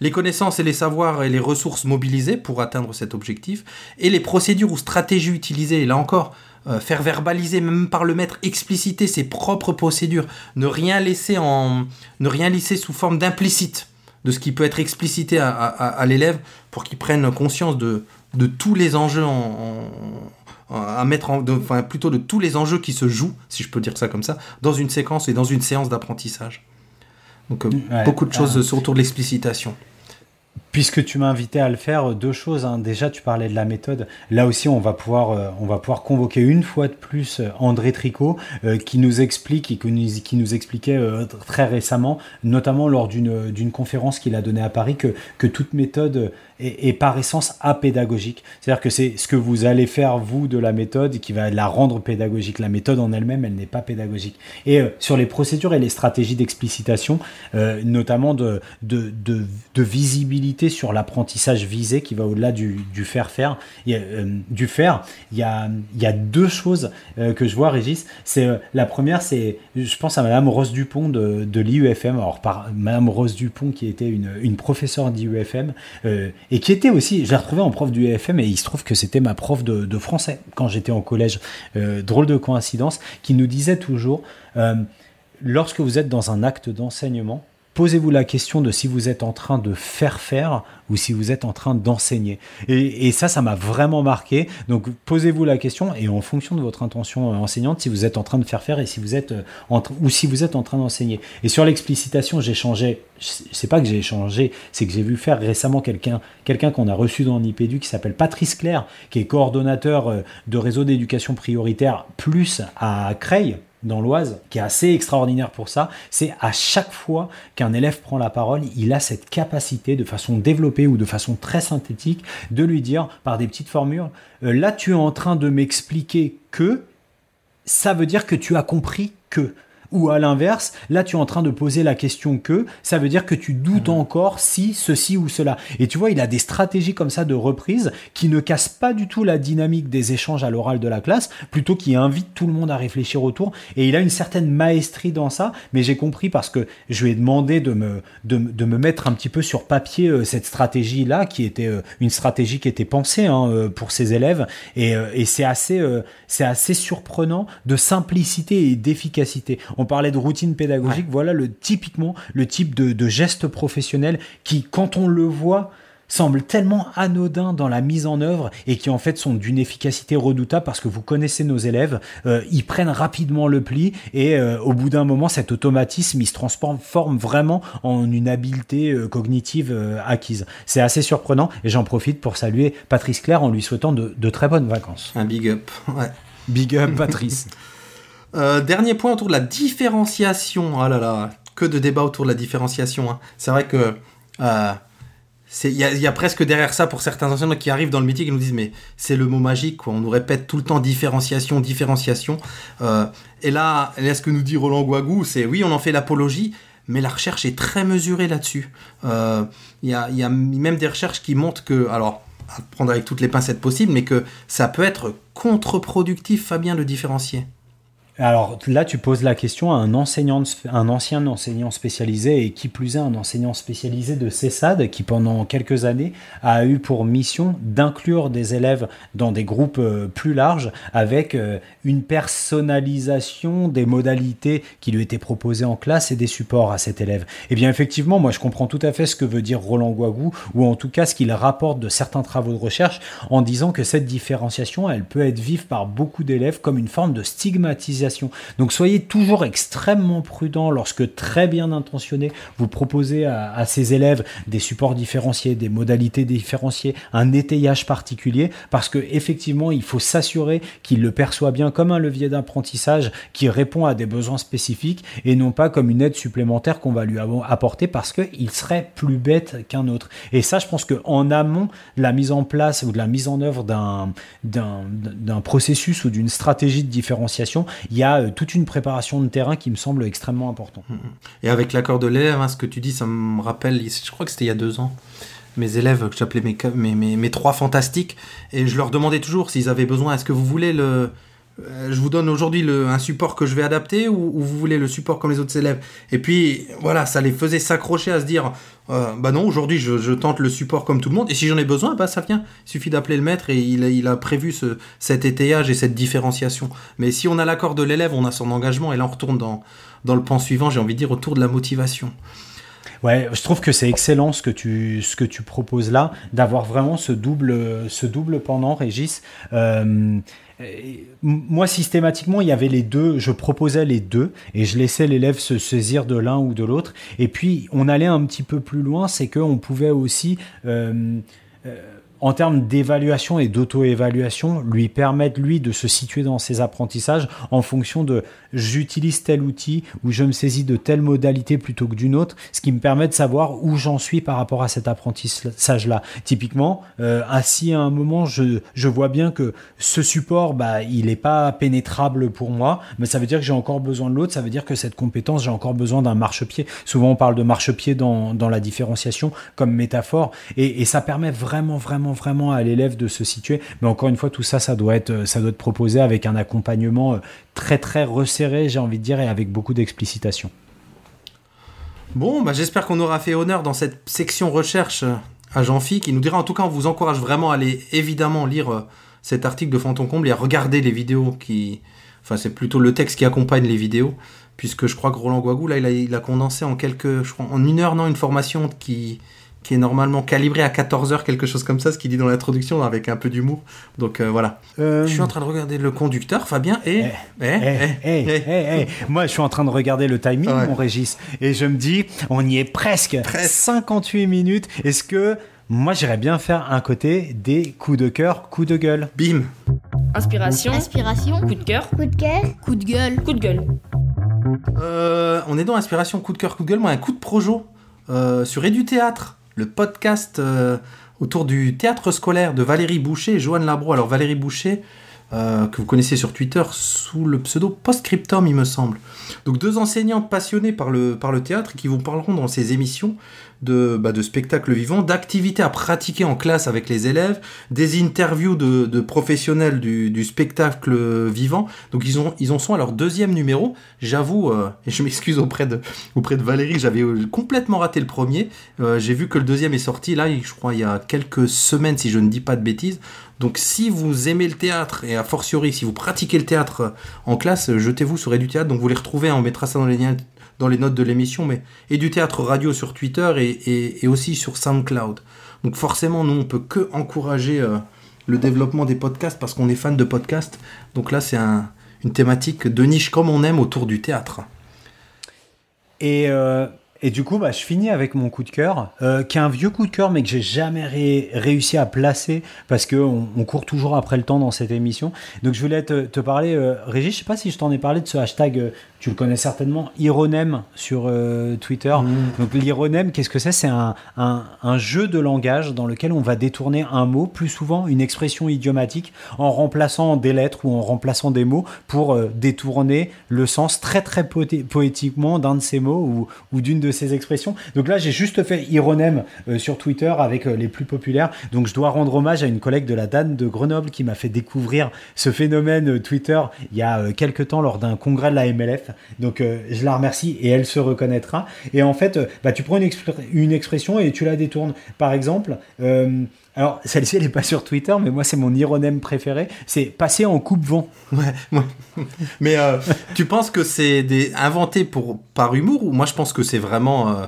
Les connaissances et les savoirs et les ressources mobilisées pour atteindre cet objectif, et les procédures ou stratégies utilisées, là encore, euh, faire verbaliser, même par le maître, expliciter ses propres procédures, ne rien laisser, en, ne rien laisser sous forme d'implicite de ce qui peut être explicité à, à- à l'élève pour qu'il prenne conscience de, de tous les enjeux en, en- à mettre en, de- enfin plutôt de tous les enjeux qui se jouent, si je peux dire ça comme ça, dans une séquence et dans une séance d'apprentissage. Donc euh, Ouais. beaucoup de choses sur- autour de l'explicitation. Puisque tu m'as invité à le faire, deux choses. hein. Déjà, tu parlais de la méthode. Là aussi, on va pouvoir, euh, on va pouvoir convoquer une fois de plus euh, André Tricot, euh, qui nous explique et qui nous, expliquait euh, très récemment, notamment lors d'une conférence qu'il a donnée à Paris, que, que toute méthode est, par essence apédagogique. C'est-à-dire que c'est ce que vous allez faire, vous, de la méthode, qui va la rendre pédagogique. La méthode en elle-même, elle n'est pas pédagogique. Et euh, sur les procédures et les stratégies d'explicitation, euh, notamment de, de, de visibilité sur l'apprentissage visé qui va au-delà du, faire-faire, il y a, euh, du faire, il y a, deux choses euh, que je vois, Régis. C'est euh, la première, c'est, je pense à Madame Rose Dupont de, de l'IUFM. Alors, par Madame Rose Dupont, qui était une, professeure d'IUFM, et qui était aussi, je l'ai retrouvée en prof du UFM, et il se trouve que c'était ma prof de, de français quand j'étais en collège. Drôle de coïncidence, qui nous disait toujours, lorsque vous êtes dans un acte d'enseignement, posez-vous la question de si vous êtes en train de faire faire ou si vous êtes en train d'enseigner. Et, ça, ça m'a vraiment marqué. Donc, posez-vous la question et en fonction de votre intention euh, enseignante, si vous êtes en train de faire faire et si vous êtes euh, en ou si vous êtes en train d'enseigner. Et sur l'explicitation, j'ai changé. C'est pas que j'ai changé, c'est que j'ai vu faire récemment quelqu'un, quelqu'un qu'on a reçu dans l'IPEDU qui s'appelle Patrice Claire, qui est coordonnateur euh, de réseau d'éducation prioritaire plus à Creil dans l'Oise, qui est assez extraordinaire pour ça, c'est à chaque fois qu'un élève prend la parole, il a cette capacité de façon développée ou de façon très synthétique de lui dire par des petites formules, euh, là tu es en train de m'expliquer que ça veut dire que tu as compris que. Ou à l'inverse, là tu es en train de poser la question que, ça veut dire que tu doutes encore si ceci ou cela. Et tu vois, il a des stratégies comme ça de reprise qui ne cassent pas du tout la dynamique des échanges à l'oral de la classe, plutôt qui invitent tout le monde à réfléchir autour. Et il a une certaine maestrie dans ça, mais j'ai compris parce que je lui ai demandé de me, de, de me mettre un petit peu sur papier euh, cette stratégie-là, qui était euh, une stratégie qui était pensée hein, euh, pour ses élèves. Et, et c'est assez, c'est assez surprenant de simplicité et d'efficacité. On parlait de routine pédagogique, voilà le typiquement le type de, de geste professionnel qui, quand on le voit, semble tellement anodin dans la mise en œuvre et qui en fait sont d'une efficacité redoutable parce que vous connaissez nos élèves, euh, ils prennent rapidement le pli et euh, au bout d'un moment cet automatisme il se transforme vraiment en une habileté euh, cognitive acquise. C'est assez surprenant et j'en profite pour saluer Patrice Claire en lui souhaitant de, de très bonnes vacances. Un big up. Ouais. Big up Patrice. Euh, dernier point autour de la différenciation. Ah là là, que de débats autour de la différenciation. hein. C'est vrai que euh, il y, a- il y a presque derrière ça pour certains enseignants qui arrivent dans le meeting et nous disent mais c'est le mot magique. On nous répète tout le temps différenciation, différenciation. Euh, et là, là, ce que nous dit Roland Guagou, c'est oui, on en fait l'apologie. Mais la recherche est très mesurée là-dessus. Euh, Il y, y a même des recherches qui montrent que, alors, à prendre avec toutes les pincettes possibles, mais que ça peut être contre-productif, Fabien, de différencier. Alors là, tu poses la question à un enseignant, un ancien enseignant spécialisé et qui plus est un enseignant spécialisé de CESAD qui pendant quelques années a eu pour mission d'inclure des élèves dans des groupes euh, plus larges avec euh, une personnalisation des modalités qui lui étaient proposées en classe et des supports à cet élève. Eh bien effectivement, moi je comprends tout à fait ce que veut dire Roland Guagou ou en tout cas ce qu'il rapporte de certains travaux de recherche en disant que cette différenciation, elle peut être vive par beaucoup d'élèves comme une forme de stigmatisation. Donc soyez toujours extrêmement prudent lorsque très bien intentionné vous proposez à, ces élèves des supports différenciés, des modalités différenciées, un étayage particulier, parce que effectivement il faut s'assurer qu'il le perçoit bien comme un levier d'apprentissage qui répond à des besoins spécifiques et non pas comme une aide supplémentaire qu'on va lui apporter parce qu'il serait plus bête qu'un autre. Et ça, je pense qu'en amont de la mise en place ou de la mise en œuvre d'un processus ou d'une stratégie de différenciation, y a euh, toute une préparation de terrain qui me semble extrêmement importante. Et avec l'accord de l'élève, hein, ce que tu dis, ça me rappelle, je crois que c'était il y a deux ans, mes élèves que j'appelais mes, mes trois fantastiques, et je leur demandais toujours s'ils avaient besoin, est-ce que vous voulez le... euh, Je vous donne aujourd'hui un support que je vais adapter ou, ou vous voulez le support comme les autres élèves Et puis voilà, ça les faisait s'accrocher à se dire euh, bah non, aujourd'hui je, tente le support comme tout le monde et si j'en ai besoin, bah ça vient. Il suffit d'appeler le maître et il, a- prévu ce, cet étayage et cette différenciation. Mais si on a l'accord de l'élève, on a son engagement et là on retourne dans, le pan suivant, j'ai envie de dire autour de la motivation. Ouais, je trouve que c'est excellent ce que tu, proposes là, d'avoir vraiment ce double, pendant, Régis. Euh, moi, systématiquement, il y avait les deux, je proposais les deux, et je laissais l'élève se saisir de l'un ou de l'autre. Et puis, on allait un petit peu plus loin, c'est qu'on pouvait aussi... euh, euh, en termes d'évaluation et d'auto-évaluation, lui permettre, lui, de se situer dans ses apprentissages en fonction de j'utilise tel outil ou je me saisis de telle modalité plutôt que d'une autre, ce qui me permet de savoir où j'en suis par rapport à cet apprentissage-là. Typiquement, euh, assis à un moment, je, je vois bien que ce support, bah, il n'est pas pénétrable pour moi, mais ça veut dire que j'ai encore besoin de l'autre, ça veut dire que cette compétence, j'ai encore besoin d'un marchepied. Souvent, on parle de marchepied dans, dans la différenciation comme métaphore, et ça permet vraiment, vraiment, vraiment à l'élève de se situer. Mais encore une fois, tout ça, ça doit être, ça doit être proposé avec un accompagnement euh, très, très resserré, j'ai envie de dire, et avec beaucoup d'explicitation. Bon, bah, j'espère qu'on aura fait honneur dans cette section recherche euh, à Jean-Phi, qui nous dira en tout cas, on vous encourage vraiment à aller évidemment lire euh, cet article de Fanton Comble et à regarder les vidéos qui. Enfin, c'est plutôt le texte qui accompagne les vidéos, puisque je crois que Roland Guagou, là, il a, il a condensé en quelques. Je crois, en une heure, non, une formation qui qui est normalement calibrée à 14 heures, quelque chose comme ça, ce qu'il dit dans l'introduction avec un peu d'humour. Donc euh, voilà. Euh, Je suis en train de regarder le conducteur, Fabien, et. Eh. eh, eh. Moi, je suis en train de regarder le timing, Ouais. mon Régis, et je me dis, on y est presque. Presque. 58 minutes. Est-ce que moi, j'irais bien faire un côté des coups de cœur, coups de gueule? Bim Inspiration, Inspiration. coup de cœur, Coup de cœur. Coup de gueule. coup de gueule. Euh, on est dans Inspiration coup de cœur, coup de gueule. Moi, un coup de projo euh, sur Edu Théâtre, le podcast euh, autour du théâtre scolaire de Valérie Boucher et Joanne Labro. Alors, Valérie Boucher, euh, que vous connaissez sur Twitter sous le pseudo Postscriptum, il me semble. Donc, deux enseignantes passionnées par le, par le théâtre qui vous parleront dans ces émissions de, bah, de spectacles vivants, d'activités à pratiquer en classe avec les élèves, des interviews de, professionnels du, spectacle vivant. Donc ils, ont, ils en sont à leur deuxième numéro. J'avoue, euh, et je m'excuse auprès de, auprès de Valérie, j'avais euh, complètement raté le premier. Euh, J'ai vu que le deuxième est sorti là, je crois, il y a quelques semaines, si je ne dis pas de bêtises. Donc si vous aimez le théâtre, et a fortiori si vous pratiquez le théâtre en classe, jetez-vous sur du théâtre. Donc vous les retrouvez, hein, on mettra ça dans les liens dans les notes de l'émission, mais et du théâtre radio sur Twitter et, et- aussi sur SoundCloud. Donc forcément, nous, on peut que encourager euh, le développement des podcasts parce qu'on est fan de podcasts. Donc là, c'est un- une thématique de niche comme on aime autour du théâtre. Et, euh, et du coup, bah, je finis avec mon coup de cœur, euh, qui est un vieux coup de cœur, mais que j'ai jamais ré- réussi à placer parce que on, on court toujours après le temps dans cette émission. Donc, je voulais te, te parler, euh, Régis, je sais pas si je t'en ai parlé de ce hashtag, euh, tu le connais certainement, Ironem sur Twitter. Donc, l'ironem, qu'est-ce que c'est? C'est un, un, un jeu de langage dans lequel on va détourner un mot, plus souvent une expression idiomatique, en remplaçant des lettres ou en remplaçant des mots pour détourner le sens très très poé- poétiquement d'un de ces mots ou, ou d'une de ces expressions. Donc là, j'ai juste fait ironem euh, sur Twitter avec euh, les plus populaires. Donc je dois rendre hommage à une collègue de la DAN de Grenoble qui m'a fait découvrir ce phénomène euh, Twitter il y a euh, quelques temps lors d'un congrès de la MLF. Donc je la remercie et elle se reconnaîtra. Et en fait, bah, tu prends une, expr- une expression et tu la détournes. Par exemple, alors celle-ci elle n'est pas sur Twitter, mais moi c'est mon ironem préféré, c'est passer en coupe-vent. Ouais, ouais. Mais euh, tu penses que c'est inventé pour... par humour ou moi je pense que c'est vraiment. euh,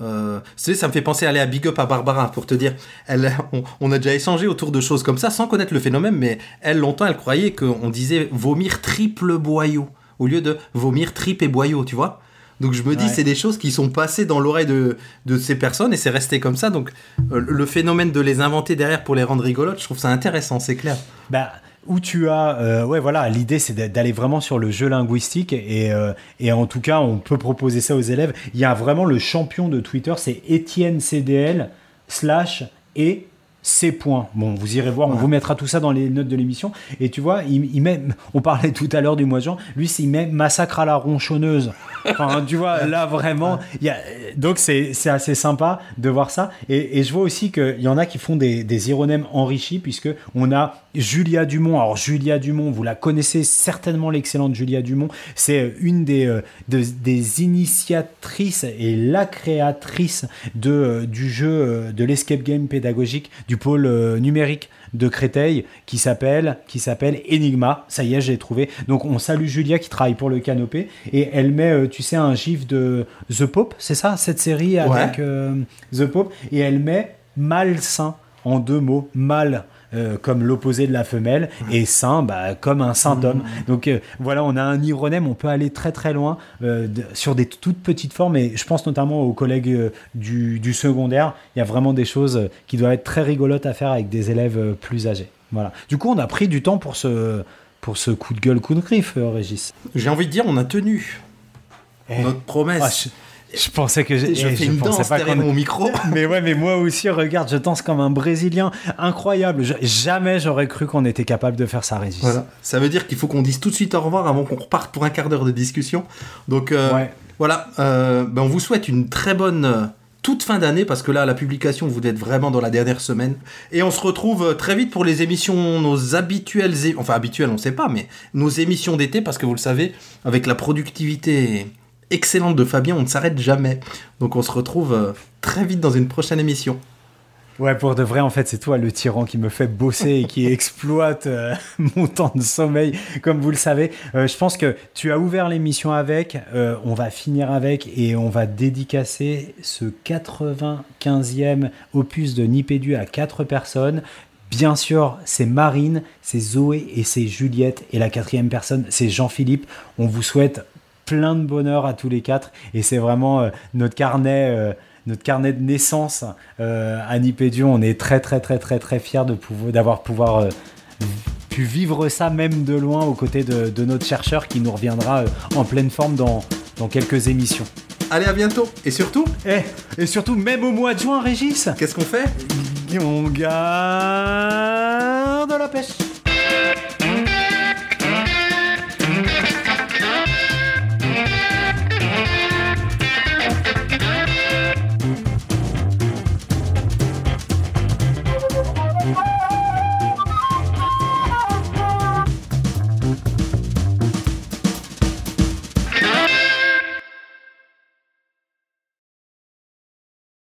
euh, ça me fait penser à aller à Big Up à Barbara pour te dire. On, a déjà échangé autour de choses comme ça sans connaître le phénomène, mais elle, longtemps, elle croyait qu'on disait vomir triple boyau au lieu de vomir tripe et boyau, tu vois. Donc je me dis, Ouais. c'est des choses qui sont passées dans l'oreille de, de ces personnes et c'est resté comme ça. Donc euh, le phénomène de les inventer derrière pour les rendre rigolotes, je trouve ça intéressant, c'est clair. Bah, où tu as, euh, ouais, voilà, l'idée c'est d'a- d'aller vraiment sur le jeu linguistique et, euh, et en tout cas, on peut proposer ça aux élèves. Il y a vraiment le champion de Twitter, c'est Étienne CDL slash et C points. Bon, vous irez voir, on vous mettra tout ça dans les notes de l'émission. Et tu vois, il, il met, on parlait tout à l'heure du mois de juin, lui, il met massacre à la ronchonneuse. Enfin, tu vois, là vraiment, y a, donc c'est c'est assez sympa de voir ça. Et, et je vois aussi qu'il y en a qui font des, des ironèmes enrichis, puisque on a Julia Dumont. Alors, Julia Dumont, vous la connaissez certainement, l'excellente Julia Dumont. C'est une des, euh, de- des initiatrices et la créatrice de, euh, du jeu euh, de l'escape game pédagogique du pôle euh, numérique de Créteil qui s'appelle qui s'appelle Enigma. Ça y est, j'ai trouvé. Donc on salue Julia qui travaille pour le Canopé et elle met, euh, tu sais, un gif de The Pope, c'est ça, cette série avec euh, The Pope, et elle met malsain en deux mots, mal euh, comme l'opposé de la femelle et saint bah, comme un saint homme. Donc euh, voilà, on a un ironème, on peut aller très très loin euh, de- sur des toutes petites formes et je pense notamment aux collègues du, du secondaire. Il y a vraiment des choses qui doivent être très rigolotes à faire avec des élèves plus âgés. Voilà. Du coup, on a pris du temps pour ce, pour ce coup de gueule, coup de griffe, Régis. J'ai envie de dire, on a tenu Eh. notre promesse. Ah, je, je pensais que je eh, fais une pensais danse pas mon micro. Mais ouais, mais moi aussi, regarde, je danse comme un Brésilien. Incroyable. Je- jamais j'aurais cru qu'on était capable de faire ça, Régis. Voilà. Ça veut dire qu'il faut qu'on dise tout de suite au revoir avant qu'on reparte pour un quart d'heure de discussion. Donc euh, Ouais. voilà, euh, ben, on vous souhaite une très bonne euh, toute fin d'année parce que là, la publication, vous êtes vraiment dans la dernière semaine. Et on se retrouve très vite pour les émissions, nos habituelles, enfin habituelles, on sait pas, mais nos émissions d'été parce que vous le savez, avec la productivité excellente de Fabien, on ne s'arrête jamais. Donc on se retrouve euh, très vite dans une prochaine émission. Ouais, pour de vrai, en fait, c'est toi le tyran qui me fait bosser et qui exploite euh, mon temps de sommeil, comme vous le savez. Euh, je pense que tu as ouvert l'émission avec, euh, on va finir avec et on va dédicacer ce 95e opus de Nipédu à quatre personnes. Bien sûr, c'est Marine, c'est Zoé et c'est Juliette. Et la quatrième personne, c'est Jean-Philippe. On vous souhaite plein de bonheur à tous les quatre. Et c'est vraiment euh, notre carnet. Euh, notre carnet de naissance euh, à Nipédieu, on est très très très très très fiers de pouvoir d'avoir pouvoir pu vivre ça même de loin aux côtés de, de notre chercheur qui nous reviendra en pleine forme dans, dans quelques émissions. Allez, à bientôt. Et surtout eh, Et surtout, même au mois de juin, Régis Qu'est-ce qu'on fait? On garde la pêche